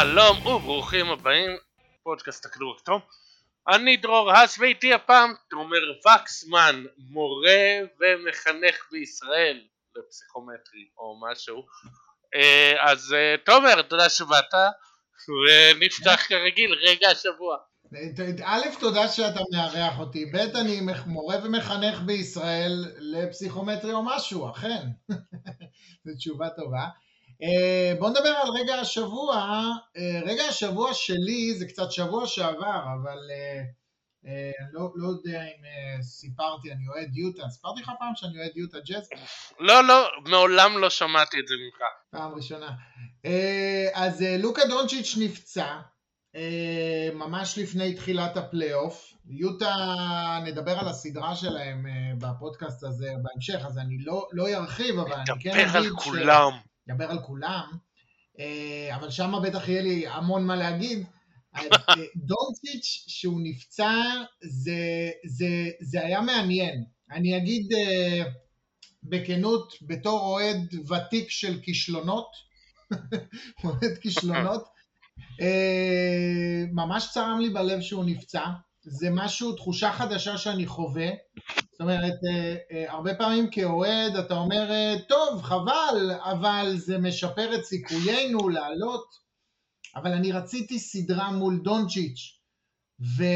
שלום וברוכים הבאים, פודקאסט הכדור הכתום. אני דרור האס ואיתי הפעם תומר וקסמן, מורה ומחנך בישראל לפסיכומטרי או משהו. אה, אז אה, תומר, תודה שבאת, ונפתח כרגיל רגע השבוע. א', תודה שאתה מארח אותי, ב', אני מורה ומחנך בישראל לפסיכומטרי או משהו, אכן. זו תשובה טובה. אה, בוא נדבר על רגע השבוע. אה, רגע השבוע שלי זה קצת שבוע שעבר, אבל אה, לא, לא יודע אם סיפרתי, אני אוהד יוטה. סיפרתי לך פעם שאני אוהד יוטה ג'אז? לא, לא, מעולם לא שמעתי את זה ממך. פעם ראשונה. אז לוקה דונצ'יץ' נפצע. ממש לפני תחילת הפלייאוף. יוטה, נדבר על הסדרה שלהם בפודקאסט הזה בהמשך, אז אני לא, לא ארחיב, אבל אני כן אגיד ש... נדבר על כולם. נדבר על כולם, אה, אבל שם בטח יהיה לי המון מה להגיד. אה, דונציץ', שהוא נפצע, זה, זה, זה היה מעניין. אני אגיד אה, בכנות, בתור אוהד ותיק של כישלונות, אוהד כישלונות, ממש צרם לי בלב שהוא נפצע. זה משהו, תחושה חדשה שאני חווה. זאת אומרת, אה, אה, הרבה פעמים כאוהד אתה אומר, אה, טוב, חבל, אבל זה משפר את סיכויינו לעלות. אבל אני רציתי סדרה מול דונצ'יץ', וזה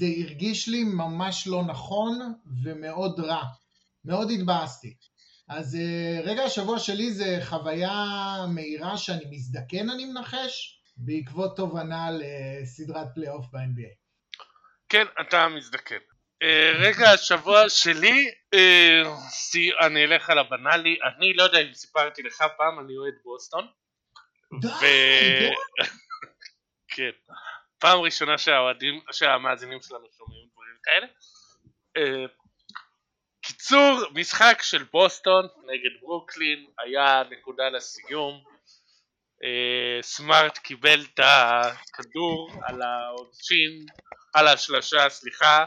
הרגיש לי ממש לא נכון ומאוד רע. מאוד התבאסתי. אז רגע השבוע שלי זה חוויה מהירה שאני מזדקן, אני מנחש, בעקבות תובנה לסדרת פלייאוף ב-NBA. כן, אתה מזדקן. אה, רגע השבוע שלי, אה, אני אלך על הבנאלי, אני לא יודע אם סיפרתי לך פעם, אני אוהד בוסטון. די, כן. פעם ראשונה שהאוהדים, שהמאזינים שלנו שומעים דברים כאלה. אה, קיצור, משחק של בוסטון נגד ברוקלין היה נקודה לסיום. סמארט קיבל את הכדור על העונשין על השלושה, סליחה,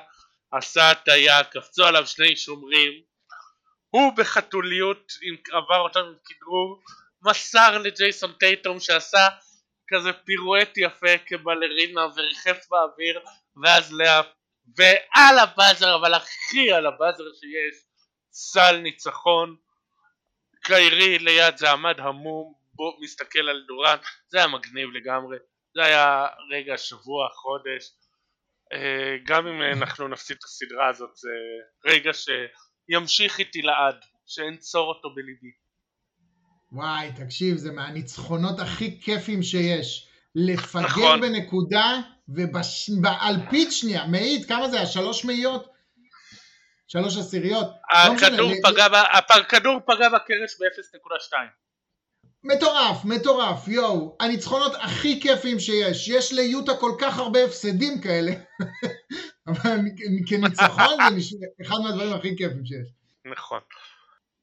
עשה הטיה, קפצו עליו שני שומרים, הוא בחתוליות עבר אותם עם כדרור, מסר לג'ייסון טייטום שעשה כזה פירואט יפה כבלרינה וריחף באוויר ואז לה... ועל הבאזר אבל הכי על הבאזר שיש סל ניצחון. קיירי ליד זה עמד המום בו מסתכל על דורן זה היה מגניב לגמרי זה היה רגע שבוע חודש אה, גם אם אנחנו נפסיד את הסדרה הזאת זה רגע שימשיך איתי לעד, שאנצור אותו בליבי. וואי, תקשיב, זה מהניצחונות הכי כיפים שיש. לפגר נכון. בנקודה ועל פיץ שנייה, מאית, כמה זה היה? שלוש מאיות? שלוש עשיריות? לא הכדור, לא פגע, הכדור פגע בקרש ב-0.2 מטורף, מטורף, יואו, הניצחונות הכי כיפים שיש, יש ליוטה כל כך הרבה הפסדים כאלה, אבל כניצחון זה אחד מהדברים הכי כיפים שיש. נכון.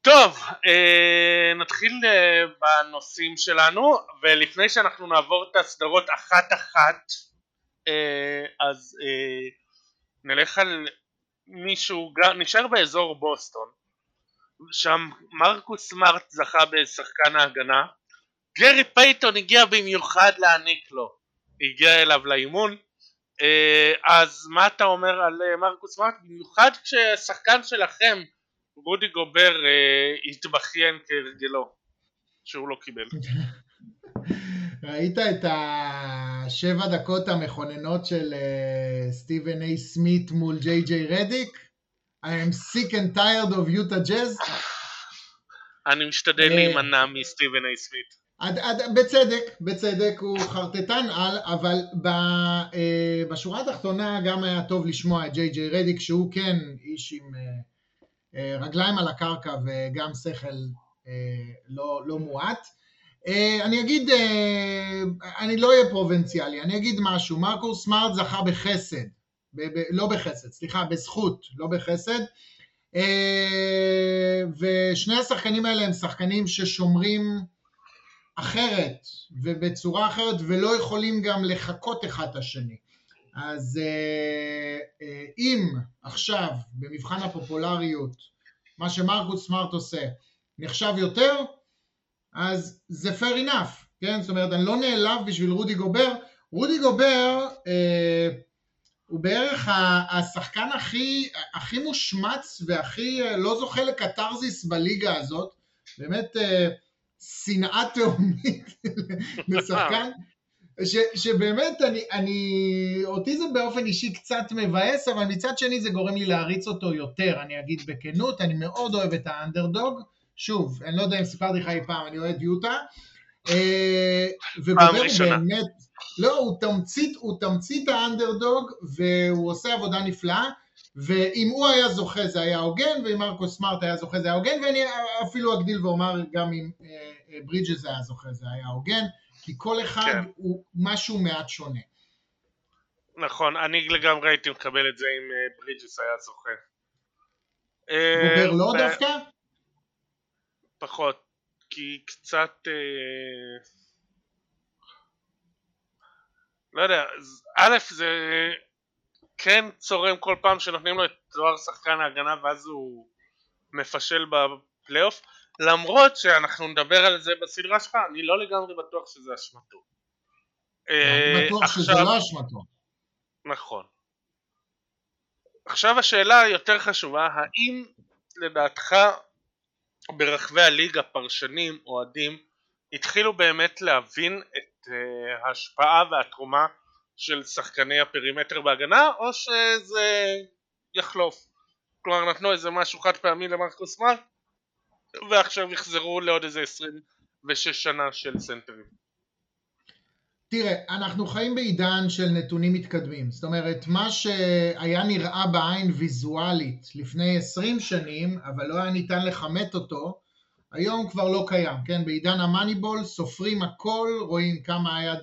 טוב, אה, נתחיל אה, בנושאים שלנו, ולפני שאנחנו נעבור את הסדרות אחת אחת, אה, אז נלך על מישהו, נשאר באזור בוסטון, שם מרקוס סמארט זכה בשחקן ההגנה. גרי פייטון הגיע במיוחד להעניק לו. הגיע אליו לאימון. אה, אז מה אתה אומר על אה, מרקוס סמארט? במיוחד כששחקן שלכם רודי גובר אה, התבכיין כהרגלו שהוא לא קיבל. ראית את השבע דקות המכוננות של סטיבן איי סמית מול ג'יי ג'יי רדיק? I am sick and tired of Utah Jazz. אני משתדל אה, להימנע מסטיבן איי סמית. בצדק, בצדק, הוא חרטטן על, אבל אה, בשורה התחתונה גם היה טוב לשמוע את ג'יי ג'יי רדיק, שהוא כן איש עם אה, רגליים על הקרקע וגם שכל לא, לא מועט. אני אגיד, אני לא אהיה פרובינציאלי, אני אגיד משהו, מרקוס סמארט זכה בחסד ב- ב- לא בחסד, סליחה, בזכות, לא בחסד. אה, ושני השחקנים האלה הם שחקנים ששומרים אחרת ובצורה אחרת ולא יכולים גם לחקות אחד את השני. אז אה, אה, אם עכשיו במבחן הפופולריות מה שמרקוס סמארט עושה נחשב יותר, אז זה fair enough, כן? זאת אומרת, אני לא נעלב בשביל רודי גובר. רודי גובר אה, הוא בערך השחקן הכי, הכי מושמץ והכי אה, לא זוכה לקתרזיס בליגה הזאת. באמת אה, שנאה תהומית לשחקן. ש, שבאמת אני, אני, אותי זה באופן אישי קצת מבאס, אבל מצד שני זה גורם לי להריץ אותו יותר, אני אגיד בכנות, אני מאוד אוהב את האנדרדוג, שוב, אני לא יודע אם סיפרתי לך אי פעם, אני אוהד יוטה, אה, וגובר באמת, לא, הוא תמצית, הוא תמצית האנדרדוג, והוא עושה עבודה נפלאה, ואם הוא היה זוכה זה היה הוגן, ואם מרקו סמארט היה זוכה זה היה הוגן, ואני אפילו אגדיל ואומר גם אם אה, אה, ברידג'ס היה זוכה זה היה הוגן. כי כל אחד כן. הוא משהו מעט שונה. נכון, אני לגמרי הייתי מקבל את זה אם אה, ברידג'ס היה זוכה. גובר לא ב... דווקא? פחות, כי קצת... אה... לא יודע, א' זה כן צורם כל פעם שנותנים לו את תואר שחקן ההגנה ואז הוא מפשל בפלייאוף למרות שאנחנו נדבר על זה בסדרה שלך, אני לא לגמרי בטוח שזה אשמתו. אני אה, בטוח שזה לא אשמתו. נכון. עכשיו השאלה היותר חשובה, האם לדעתך ברחבי הליגה פרשנים, אוהדים, התחילו באמת להבין את uh, ההשפעה והתרומה של שחקני הפרימטר בהגנה, או שזה יחלוף? כלומר נתנו איזה משהו חד פעמי למרקוס סמארט ועכשיו יחזרו לעוד איזה 26 שנה של סנטרים. תראה, אנחנו חיים בעידן של נתונים מתקדמים, זאת אומרת, מה שהיה נראה בעין ויזואלית לפני 20 שנים, אבל לא היה ניתן לכמת אותו, היום כבר לא קיים, כן? בעידן המאניבול סופרים הכל, רואים כמה היה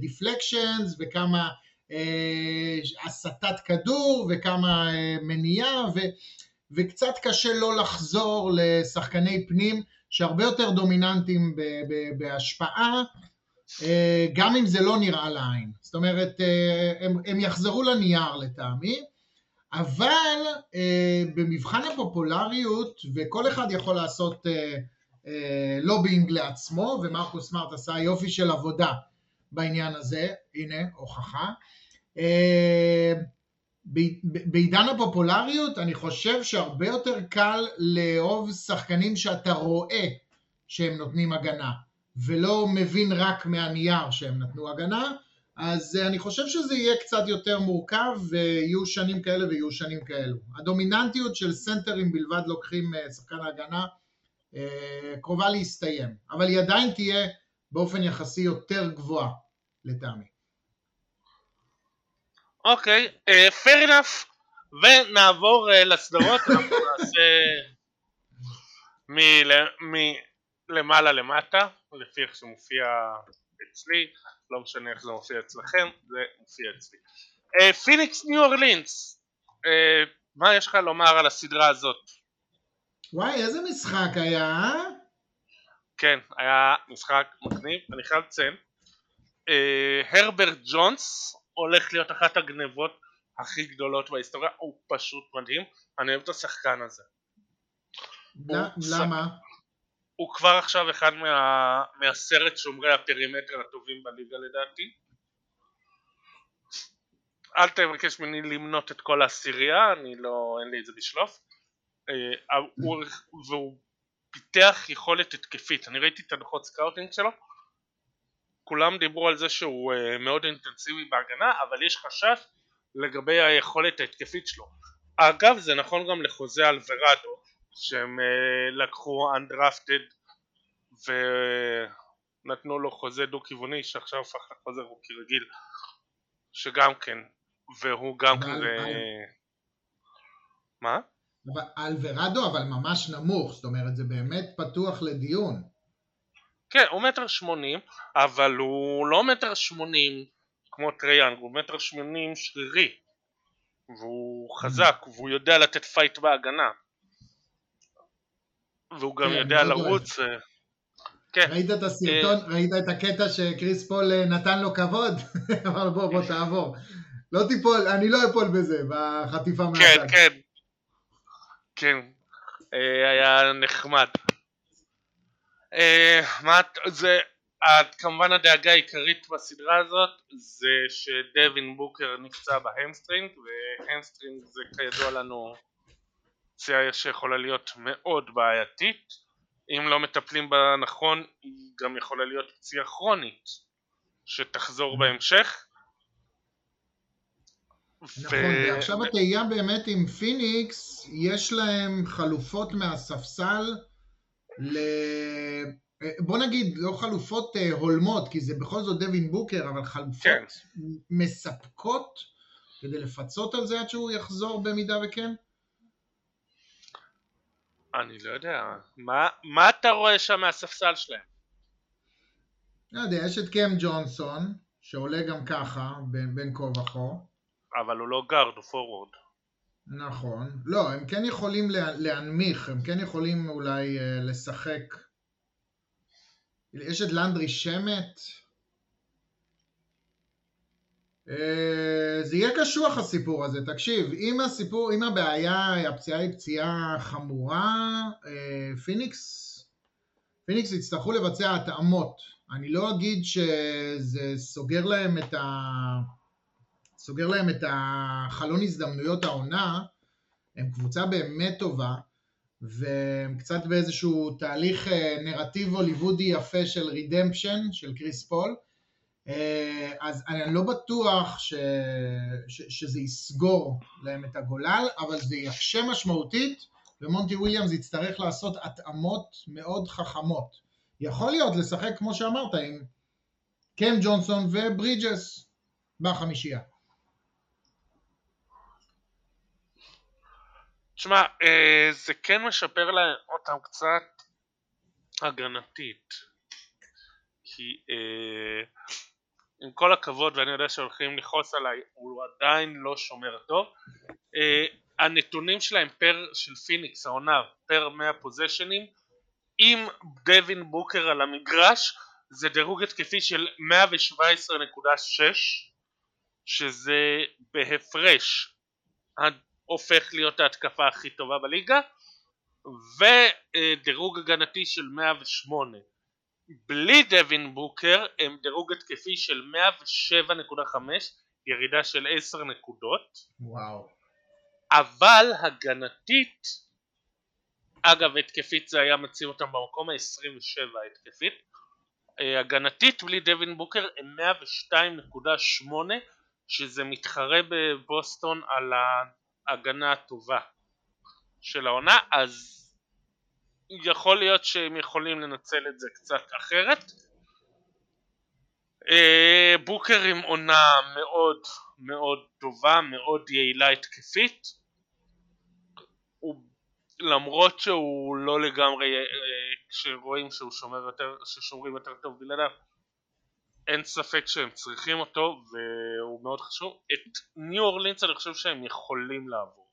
דיפלקשנס uh, uh, וכמה uh, הסטת כדור וכמה מניעה, ו... וקצת קשה לא לחזור לשחקני פנים שהרבה יותר דומיננטיים בהשפעה, אה, גם אם זה לא נראה לעין. זאת אומרת, אה, הם, הם יחזרו לנייר לטעמי, אבל אה, במבחן הפופולריות, וכל אחד יכול לעשות לובינג לעצמו, ומרקוס סמארט עשה יופי של עבודה בעניין הזה, הנה, הוכחה. בעידן הפופולריות אני חושב שהרבה יותר קל לאהוב שחקנים שאתה רואה שהם נותנים הגנה ולא מבין רק מהנייר שהם נתנו הגנה אז אני חושב שזה יהיה קצת יותר מורכב ויהיו שנים כאלה ויהיו שנים כאלו. הדומיננטיות של סנטרים בלבד לוקחים אה, שחקן ההגנה אה, קרובה להסתיים אבל היא עדיין תהיה באופן יחסי יותר גבוהה לטעמי. אוקיי, אה, fair enough, ונעבור uh, לסדרות, אנחנו נעשה מלמעלה למטה, לפי איך שמופיע אצלי, לא משנה איך זה מופיע אצלכם, זה מופיע אצלי. פיניקס ניו אורלינס, מה יש לך לומר על הסדרה הזאת? וואי, איזה משחק היה, אה? כן, היה משחק מגניב, אני חייב לציין. הרברט ג'ונס הולך להיות אחת הגנבות הכי גדולות בהיסטוריה, הוא פשוט מדהים, אני אוהב את השחקן הזה. למה? הוא כבר עכשיו אחד מה... מעשרת שומרי הפרימטר הטובים בליגה לדעתי. אל תבקש ממני למנות את כל העשירייה, אני לא, אין לי את זה בשלוף. אה, והוא פיתח יכולת התקפית, אני ראיתי את הדוחות scouting שלו, כולם דיברו על זה שהוא uh, מאוד אינטנסיבי בהגנה, אבל יש חשש לגבי היכולת ההתקפית שלו. אגב, זה נכון גם לחוזה אלוורדו, שהם uh, לקחו undrafted ונתנו לו חוזה דו-כיווני שעכשיו הפך לחוזה רוקי רגיל, שגם כן, והוא גם כזה... מה? אלוורדו אבל ממש נמוך, זאת אומרת זה באמת פתוח לדיון. כן, הוא מטר שמונים, אבל הוא לא מטר שמונים כמו טריי יאנג, הוא מטר שמונים שרירי. והוא חזק, והוא יודע לתת fight בהגנה. והוא גם כן, יודע לרוץ. אה, כן. ראית את הסרטון, אה, ראית את הקטע שקריס פול אה, נתן לו כבוד? אמר בוא בוא תעבור. לא תיפול, אני לא אפול בזה, בחטיפה מהצד. כן, כן. כן. היה נחמד. מה, זה כמובן הדאגה העיקרית בסדרה הזאת זה שדווין בוקר נפצע ב hamstring ו hamstring זה כידוע לנו פציעה שיכולה להיות מאוד בעייתית אם לא מטפלים בה נכון היא גם יכולה להיות פציעה כרונית שתחזור בהמשך נכון, ו... ועכשיו התהייה באמת עם פיניקס, יש להם חלופות מהספסל ל... בוא נגיד, לא חלופות אה, הולמות, כי זה בכל זאת דווין בוקר, אבל חלופות כן. מספקות כדי לפצות על זה עד שהוא יחזור במידה וכן? אני לא יודע, מה, מה אתה רואה שם מהספסל שלהם? לא יודע, יש את קם ג'ונסון, שעולה גם ככה, בין, בין כה וכה. אבל הוא לא גארד, הוא פורוורד. נכון. לא, הם כן יכולים להנמיך, הם כן יכולים אולי אה, לשחק. יש את לנדרי שמט. אה, זה יהיה קשוח הסיפור הזה, תקשיב, אם הסיפור, אם הבעיה, הפציעה היא פציעה חמורה, אה, פיניקס, פיניקס יצטרכו לבצע התאמות. אני לא אגיד שזה סוגר להם את ה... סוגר להם את החלון הזדמנויות העונה, הם קבוצה באמת טובה, והם קצת באיזשהו תהליך אה, נרטיב הוליוודי יפה של redemption, של קריס פול, אז אני לא בטוח ש... ש... שזה יסגור להם את הגולל, אבל זה יקשה משמעותית, ומונטי וויליאמס יצטרך לעשות התאמות מאוד חכמות. יכול להיות לשחק, כמו שאמרת, עם קאם ג'ונסון וברידג'ס בחמישייה. תשמע, אה, זה כן משפר להם אותם קצת הגנתית. כי אה, עם כל הכבוד, ואני יודע שהולכים לכעוס עליי, הוא עדיין לא שומר טוב. אה, הנתונים שלהם per, של פיניקס העונה, per 100 פוזשנים, עם דווין בוקר על המגרש, זה דירוג התקפי של 117.6, שזה בהפרש הופך להיות ההתקפה הכי טובה בליגה ודירוג הגנתי של 108 בלי דווין בוקר הם דירוג התקפי של 107.5 ירידה של 10 נקודות. וואו. אבל הגנתית אגב התקפית זה היה מציב אותם במקום ה-27 התקפית. אה, הגנתית בלי דווין בוקר הם 102.8 שזה מתחרה בבוסטון על ההגנה הטובה של העונה. אז יכול להיות שהם יכולים לנצל את זה קצת אחרת. אה, בוקר עם עונה מאוד מאוד טובה, מאוד יעילה התקפית. הוא, למרות שהוא לא לגמרי אה, כשרואים שהוא שומר יותר, ששומרים יותר טוב בלעדיו אין ספק שהם צריכים אותו והוא מאוד חשוב. את ניו אורלינס אני חושב שהם יכולים לעבור.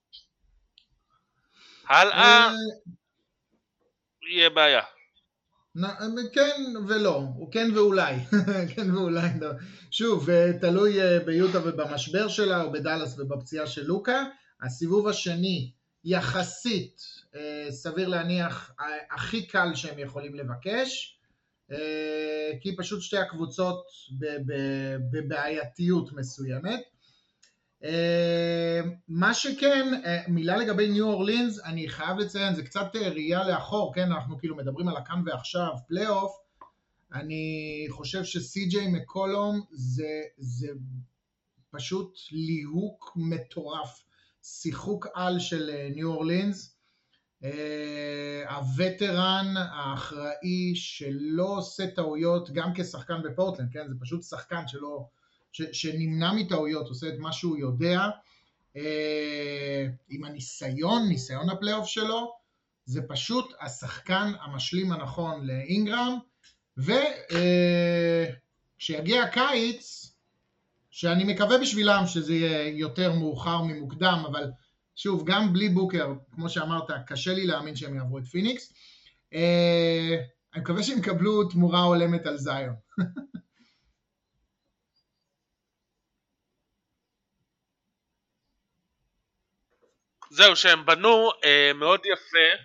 הלאה. אה, יהיה בעיה כן ולא, כן ואולי, כן ואולי, לא. שוב, אה, תלוי אה, ביוטה ובמשבר שלה או בדאלאס ובפציעה של לוקה, הסיבוב השני יחסית סביר להניח הכי קל שהם יכולים לבקש, אה, כי פשוט שתי הקבוצות בבעייתיות מסוימת. אה, מה שכן, אה, מילה לגבי ניו אורלינס, אני חייב לציין, זה קצת ראייה לאחור, כן, אנחנו כאילו מדברים על הכאן ועכשיו, פלייאוף, אני חושב שסי.ג'יי מקולום זה, זה פשוט ליהוק מטורף, שיחוק־על של ניו אורלינס, אה, ה veteran האחראי שלא עושה טעויות גם כשחקן בפורטלנד, כן? זה פשוט שחקן שלא, שנמנע מטעויות, עושה את מה שהוא יודע, אה, עם הניסיון, ניסיון הפלייאוף שלו, זה פשוט השחקן המשלים הנכון לאינגרם, וכשיגיע אה, הקיץ, שאני מקווה בשבילם שזה יהיה יותר מאוחר ממוקדם, אבל שוב, גם בלי בוקר, כמו שאמרת, קשה לי להאמין שהם יעברו את פיניקס. אה, אני מקווה שהם יקבלו תמורה הולמת על זיון. זהו, שהם בנו אה, מאוד יפה,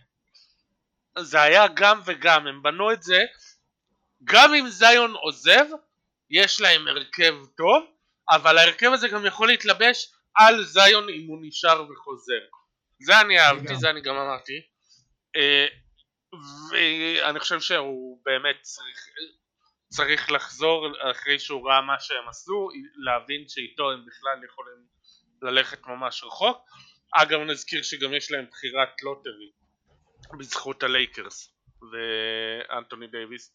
זה היה גם וגם, הם בנו את זה גם אם זיון עוזב, יש להם הרכב טוב, אבל ההרכב הזה גם יכול להתלבש על זיון אם הוא נשאר וחוזר. זה אני אהבתי, זה אני גם אמרתי. אה, ואני חושב שהוא באמת צריך, צריך לחזור אחרי שהוא ראה מה שהם עשו, להבין שאיתו הם בכלל יכולים ללכת ממש רחוק. אגב נזכיר שגם יש להם בחירת לוטרי בזכות הלייקרס ואנטוני דייוויס.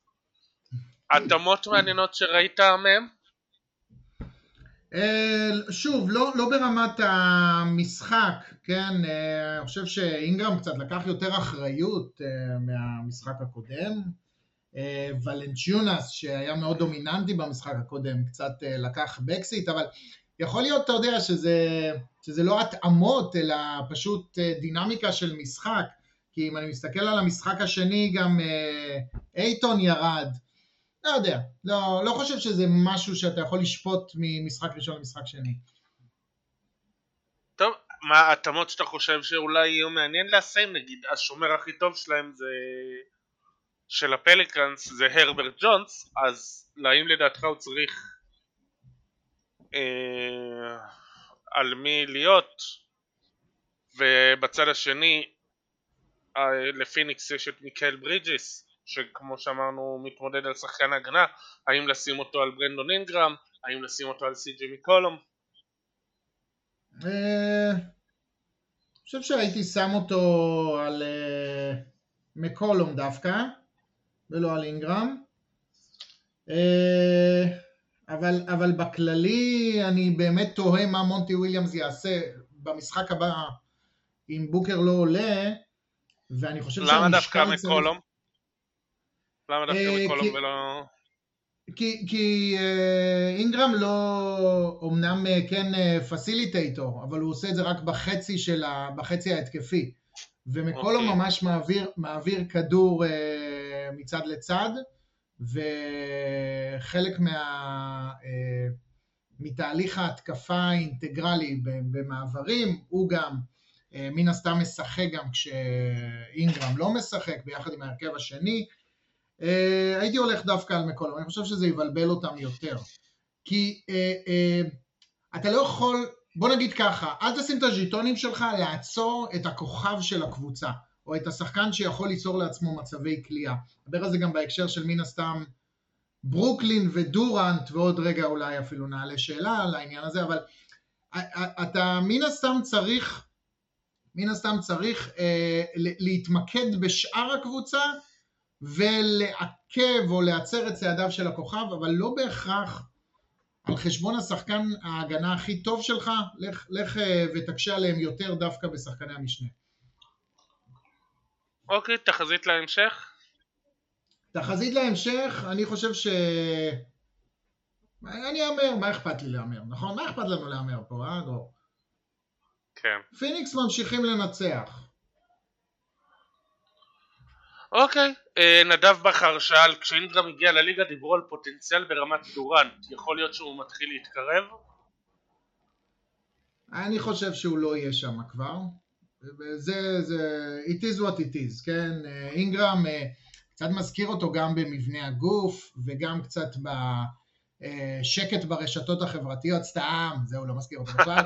התאמות מעניינות שראית מהם? אה, שוב, לא, לא ברמת המשחק, כן, אה, אני חושב שאינגרם קצת לקח יותר אחריות אה, מהמשחק הקודם, ולנצ'יונס שהיה מאוד דומיננטי במשחק הקודם קצת לקח בקסיט, אבל יכול להיות, אתה יודע, שזה, שזה לא התאמות אלא פשוט דינמיקה של משחק, כי אם אני מסתכל על המשחק השני גם אייטון ירד, לא יודע, לא, לא חושב שזה משהו שאתה יכול לשפוט ממשחק ראשון למשחק שני. טוב, מה ההתאמות שאתה חושב שאולי יהיו מעניין לשים נגיד השומר הכי טוב שלהם זה של הפליקאנס זה הרברט ג'ונס אז האם לדעתך הוא צריך אה, על מי להיות ובצד השני אה, לפיניקס יש את מיקל ברידג'ס שכמו שאמרנו מתמודד על שחקן הגנה, האם לשים אותו על ברנדון אינגרם, האם לשים אותו על סי.ג'י מקולום? אה, אני חושב שהייתי שם אותו על אה, מקולום דווקא, ולא על אינגרם. אה, אבל, אבל בכללי אני באמת תוהה מה מונטי וויליאמס יעשה במשחק הבא אם בוקר לא עולה, ואני חושב למה דווקא מקולום? למה דווקא אה, מקולום ולא... כי, כי אה, אינגרם לא, אמנם אה, כן פסיליטייטור, אבל הוא עושה את זה רק בחצי, של ה, בחצי ההתקפי. ומקולום okay. אוקיי. ממש מעביר, מעביר כדור מצד לצד, וחלק מה, מתהליך ההתקפה האינטגרלי במעברים, הוא גם מן הסתם משחק גם כשאינגרם לא משחק ביחד עם ההרכב השני, אה, הייתי הולך דווקא על מקולום, אני חושב שזה יבלבל אותם יותר. כי אה, אה, אתה לא יכול, בוא נגיד ככה, אל תשים את הז'יטונים שלך לעצור את הכוכב של הקבוצה, או את השחקן שיכול ליצור לעצמו מצבי כליאה. נדבר על זה גם בהקשר של מן הסתם ברוקלין ודורנט, ועוד רגע אולי אפילו נעלה שאלה על העניין הזה, אבל אתה מן הסתם צריך, מן הסתם צריך אה, להתמקד בשאר הקבוצה ולעכב או להצר את צעדיו של הכוכב, אבל לא בהכרח על חשבון השחקן ההגנה הכי טוב שלך, לך, לך אה, ותקשה עליהם יותר דווקא בשחקני המשנה. אוקיי, תחזית להמשך? תחזית להמשך, אני חושב ש... אני אאמר, מה אכפת לי להמר, נכון? מה אכפת לנו להמר פה, אה, דרור? כן. פיניקס ממשיכים לנצח. אוקיי, אה, נדב בכר שאל, כשאינדרם הגיע לליגה דיברו על פוטנציאל ברמת דורנט, יכול להיות שהוא מתחיל להתקרב? אני חושב שהוא לא יהיה שם כבר. זה, זה, it is what it is, כן? אה, אינגרם אה, קצת מזכיר אותו גם במבנה הגוף וגם קצת בשקט ברשתות החברתיות, סתם, זהו, לא מזכיר אותו בכלל.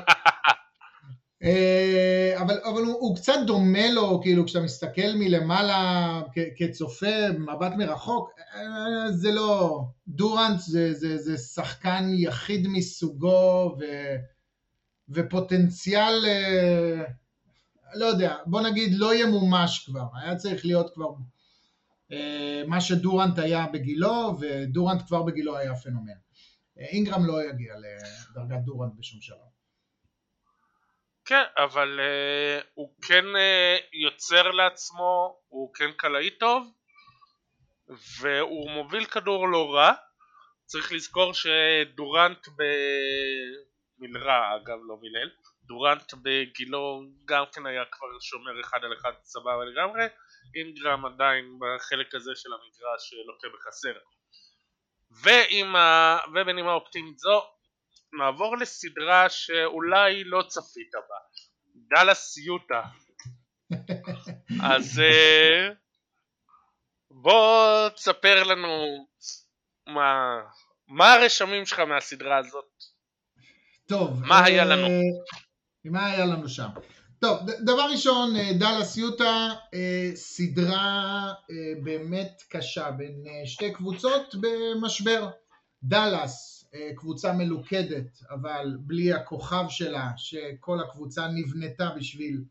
אה, אבל, אבל הוא, הוא קצת דומה לו, כאילו כשאתה מסתכל מלמעלה כצופה, מבט מרחוק, אה, זה לא, דורנט זה, זה, זה שחקן יחיד מסוגו ו, ופוטנציאל, אה, לא יודע, בוא נגיד לא ימומש כבר, היה צריך להיות כבר מה שדורנט היה בגילו, ודורנט כבר בגילו היה פנומן. אינגרם לא יגיע לדרגת דורנט בשום שלב. כן, אבל uh, הוא כן uh, יוצר לעצמו, הוא כן קלעי טוב והוא מוביל כדור לא רע צריך לזכור שדורנט ב... אגב לא מילל דורנט בגילו גם כן היה כבר שומר אחד על אחד סבבה לגמרי אינגרם עדיין בחלק הזה של המגרש לוקה בחסר ועם ה... ובנימה אופטימית זו נעבור לסדרה שאולי לא צפית בה, דאלאס יוטה. אז uh, בוא תספר לנו מה, מה הרשמים שלך מהסדרה הזאת. טוב. מה היה לנו? מה היה לנו שם? טוב, דבר ראשון, דאלאס יוטה, סדרה באמת קשה בין שתי קבוצות במשבר. דאלאס, קבוצה מלוכדת, אבל בלי הכוכב שלה, שכל הקבוצה נבנתה בשביל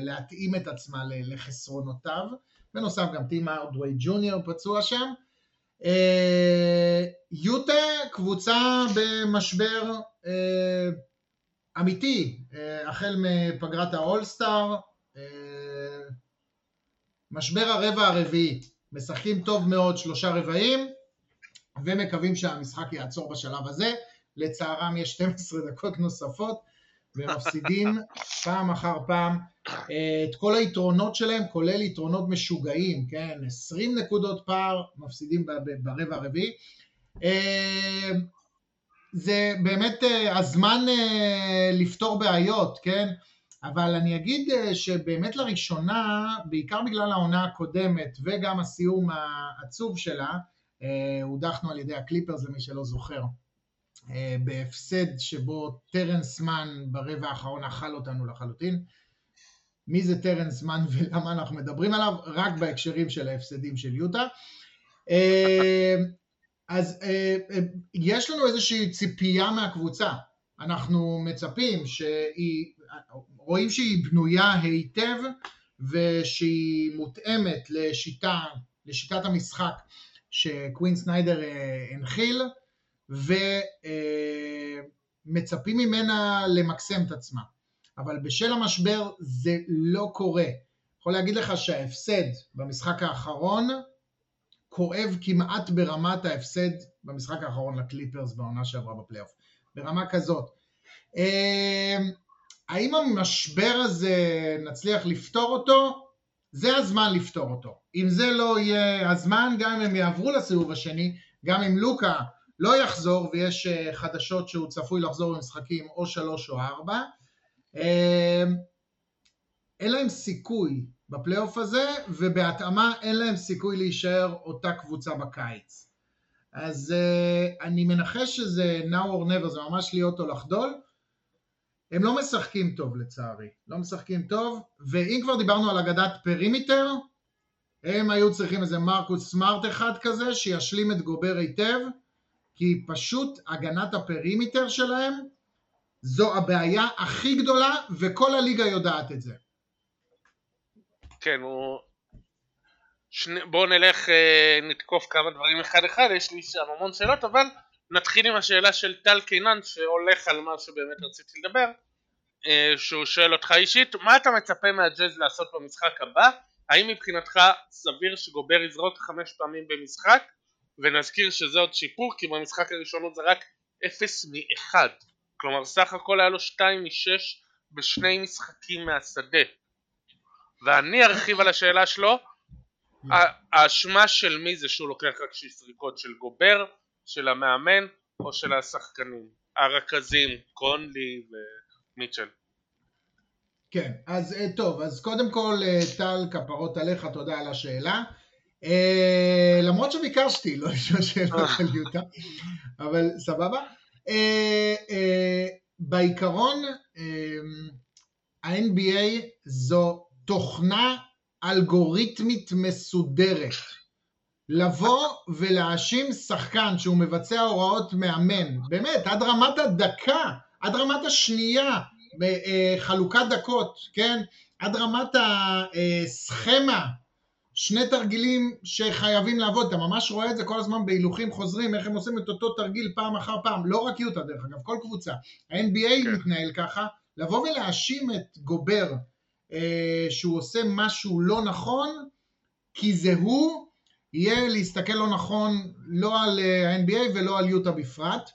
להתאים את עצמה לחסרונותיו. בנוסף גם טים ארדווי ג'וניור פצוע שם. יוטה קבוצה במשבר אמיתי, החל מפגרת האולסטאר, משבר הרבע הרביעי, משחקים טוב מאוד שלושה רבעים ומקווים שהמשחק יעצור בשלב הזה, לצערם יש 12 דקות נוספות ומפסידים פעם אחר פעם. את כל היתרונות שלהם, כולל יתרונות משוגעים, כן, 20 נקודות פער, מפסידים ברבע הרביעי. זה באמת הזמן לפתור בעיות, כן? אבל אני אגיד שבאמת לראשונה, בעיקר בגלל העונה הקודמת וגם הסיום העצוב שלה, הודחנו על ידי הקליפרס למי שלא זוכר, בהפסד שבו טרנס מן ברבע האחרון אכל אותנו לחלוטין. מי זה טרנס מן ולמה אנחנו מדברים עליו? רק בהקשרים של ההפסדים של יוטה. אז יש לנו איזושהי ציפייה מהקבוצה, אנחנו מצפים שהיא, רואים שהיא בנויה היטב ושהיא מותאמת לשיטה, לשיטת המשחק שקווין סניידר הנחיל ומצפים ממנה למקסם את עצמה. אבל בשל המשבר זה לא קורה. יכול להגיד לך שההפסד במשחק האחרון כואב כמעט ברמת ההפסד במשחק האחרון לקליפרס בעונה שעברה בפלייאוף. ברמה כזאת. האם המשבר הזה נצליח לפתור אותו? זה הזמן לפתור אותו. אם זה לא יהיה הזמן, גם אם הם יעברו לסיבוב השני, גם אם לוקה לא יחזור ויש חדשות שהוא צפוי לחזור במשחקים או שלוש או ארבע, אין להם סיכוי בפלייאוף הזה, ובהתאמה אין להם סיכוי להישאר אותה קבוצה בקיץ. אז uh, אני מנחש שזה now or never, זה ממש להיות או לחדול. הם לא משחקים טוב לצערי, לא משחקים טוב, ואם כבר דיברנו על הגנת perimeter, הם היו צריכים איזה מרקוס סמארט אחד כזה, שישלים את גובר היטב, כי פשוט הגנת ה perimeter שלהם זו הבעיה הכי גדולה, וכל הליגה יודעת את זה. כן, הוא... שני... בואו נלך, אה, נתקוף כמה דברים אחד אחד, יש לי שם המון שאלות, אבל נתחיל עם השאלה של טל קינן, שהולך על מה שבאמת רציתי לדבר, אה, שהוא שואל אותך אישית, מה אתה מצפה מהג'אז לעשות במשחק הבא? האם מבחינתך סביר שגובר יזרוק חמש פעמים במשחק? ונזכיר שזה עוד שיפור, כי במשחק הראשון הוא זרק 0 מ-1. כלומר סך הכל היה לו 2 מ-6 בשני משחקים מהשדה. ואני ארחיב על השאלה שלו, האשמה של מי זה שהוא לוקח רק שש זריקות של גובר, של המאמן או של השחקנים, הרכזים, קונלי ומיטשל. כן, אז טוב, אז קודם כל טל כפרות עליך, תודה על השאלה. אה, למרות שביקשתי לא לשאול שאלות על יוטה, אבל סבבה. אה, אה, בעיקרון ה-NBA זו תוכנה אלגוריתמית מסודרת. לבוא ולהאשים שחקן שהוא מבצע הוראות מאמן, באמת, עד רמת הדקה, עד רמת השנייה, חלוקת דקות, כן? עד רמת הסכמה, שני תרגילים שחייבים לעבוד, אתה ממש רואה את זה כל הזמן בהילוכים חוזרים, איך הם עושים את אותו תרגיל פעם אחר פעם, לא רק יוטה דרך אגב, כל קבוצה. ה-NBA כן. מתנהל ככה, לבוא ולהאשים את גובר אה, שהוא עושה משהו לא נכון, כי זה הוא, יהיה להסתכל לא נכון לא על אה, ה-NBA ולא על יוטה בפרט.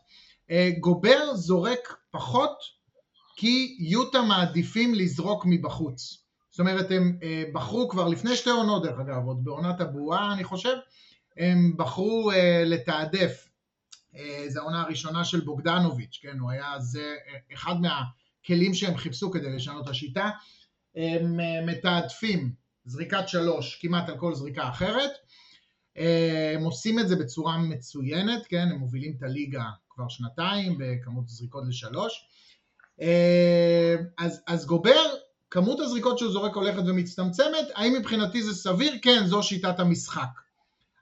אה, גובר זורק פחות כי יוטה מעדיפים לזרוק מבחוץ. זאת אומרת הם אה, בחרו כבר לפני שתי עונות דרך אגב, עוד בעונת הבועה אני חושב, הם בחרו אה, לתעדף, אה, זו העונה הראשונה של בוגדנוביץ', כן, הוא היה זה אחד מהכלים שהם חיפשו כדי לשנות את השיטה, הם מתעדפים זריקת שלוש כמעט על כל זריקה אחרת. אה, הם עושים את זה בצורה מצוינת, כן, הם מובילים את הליגה כבר שנתיים בכמות זריקות לשלוש. אה, אז, אז גובר, כמות הזריקות שהוא זורק הולכת ומצטמצמת, האם מבחינתי זה סביר? כן, זו שיטת המשחק.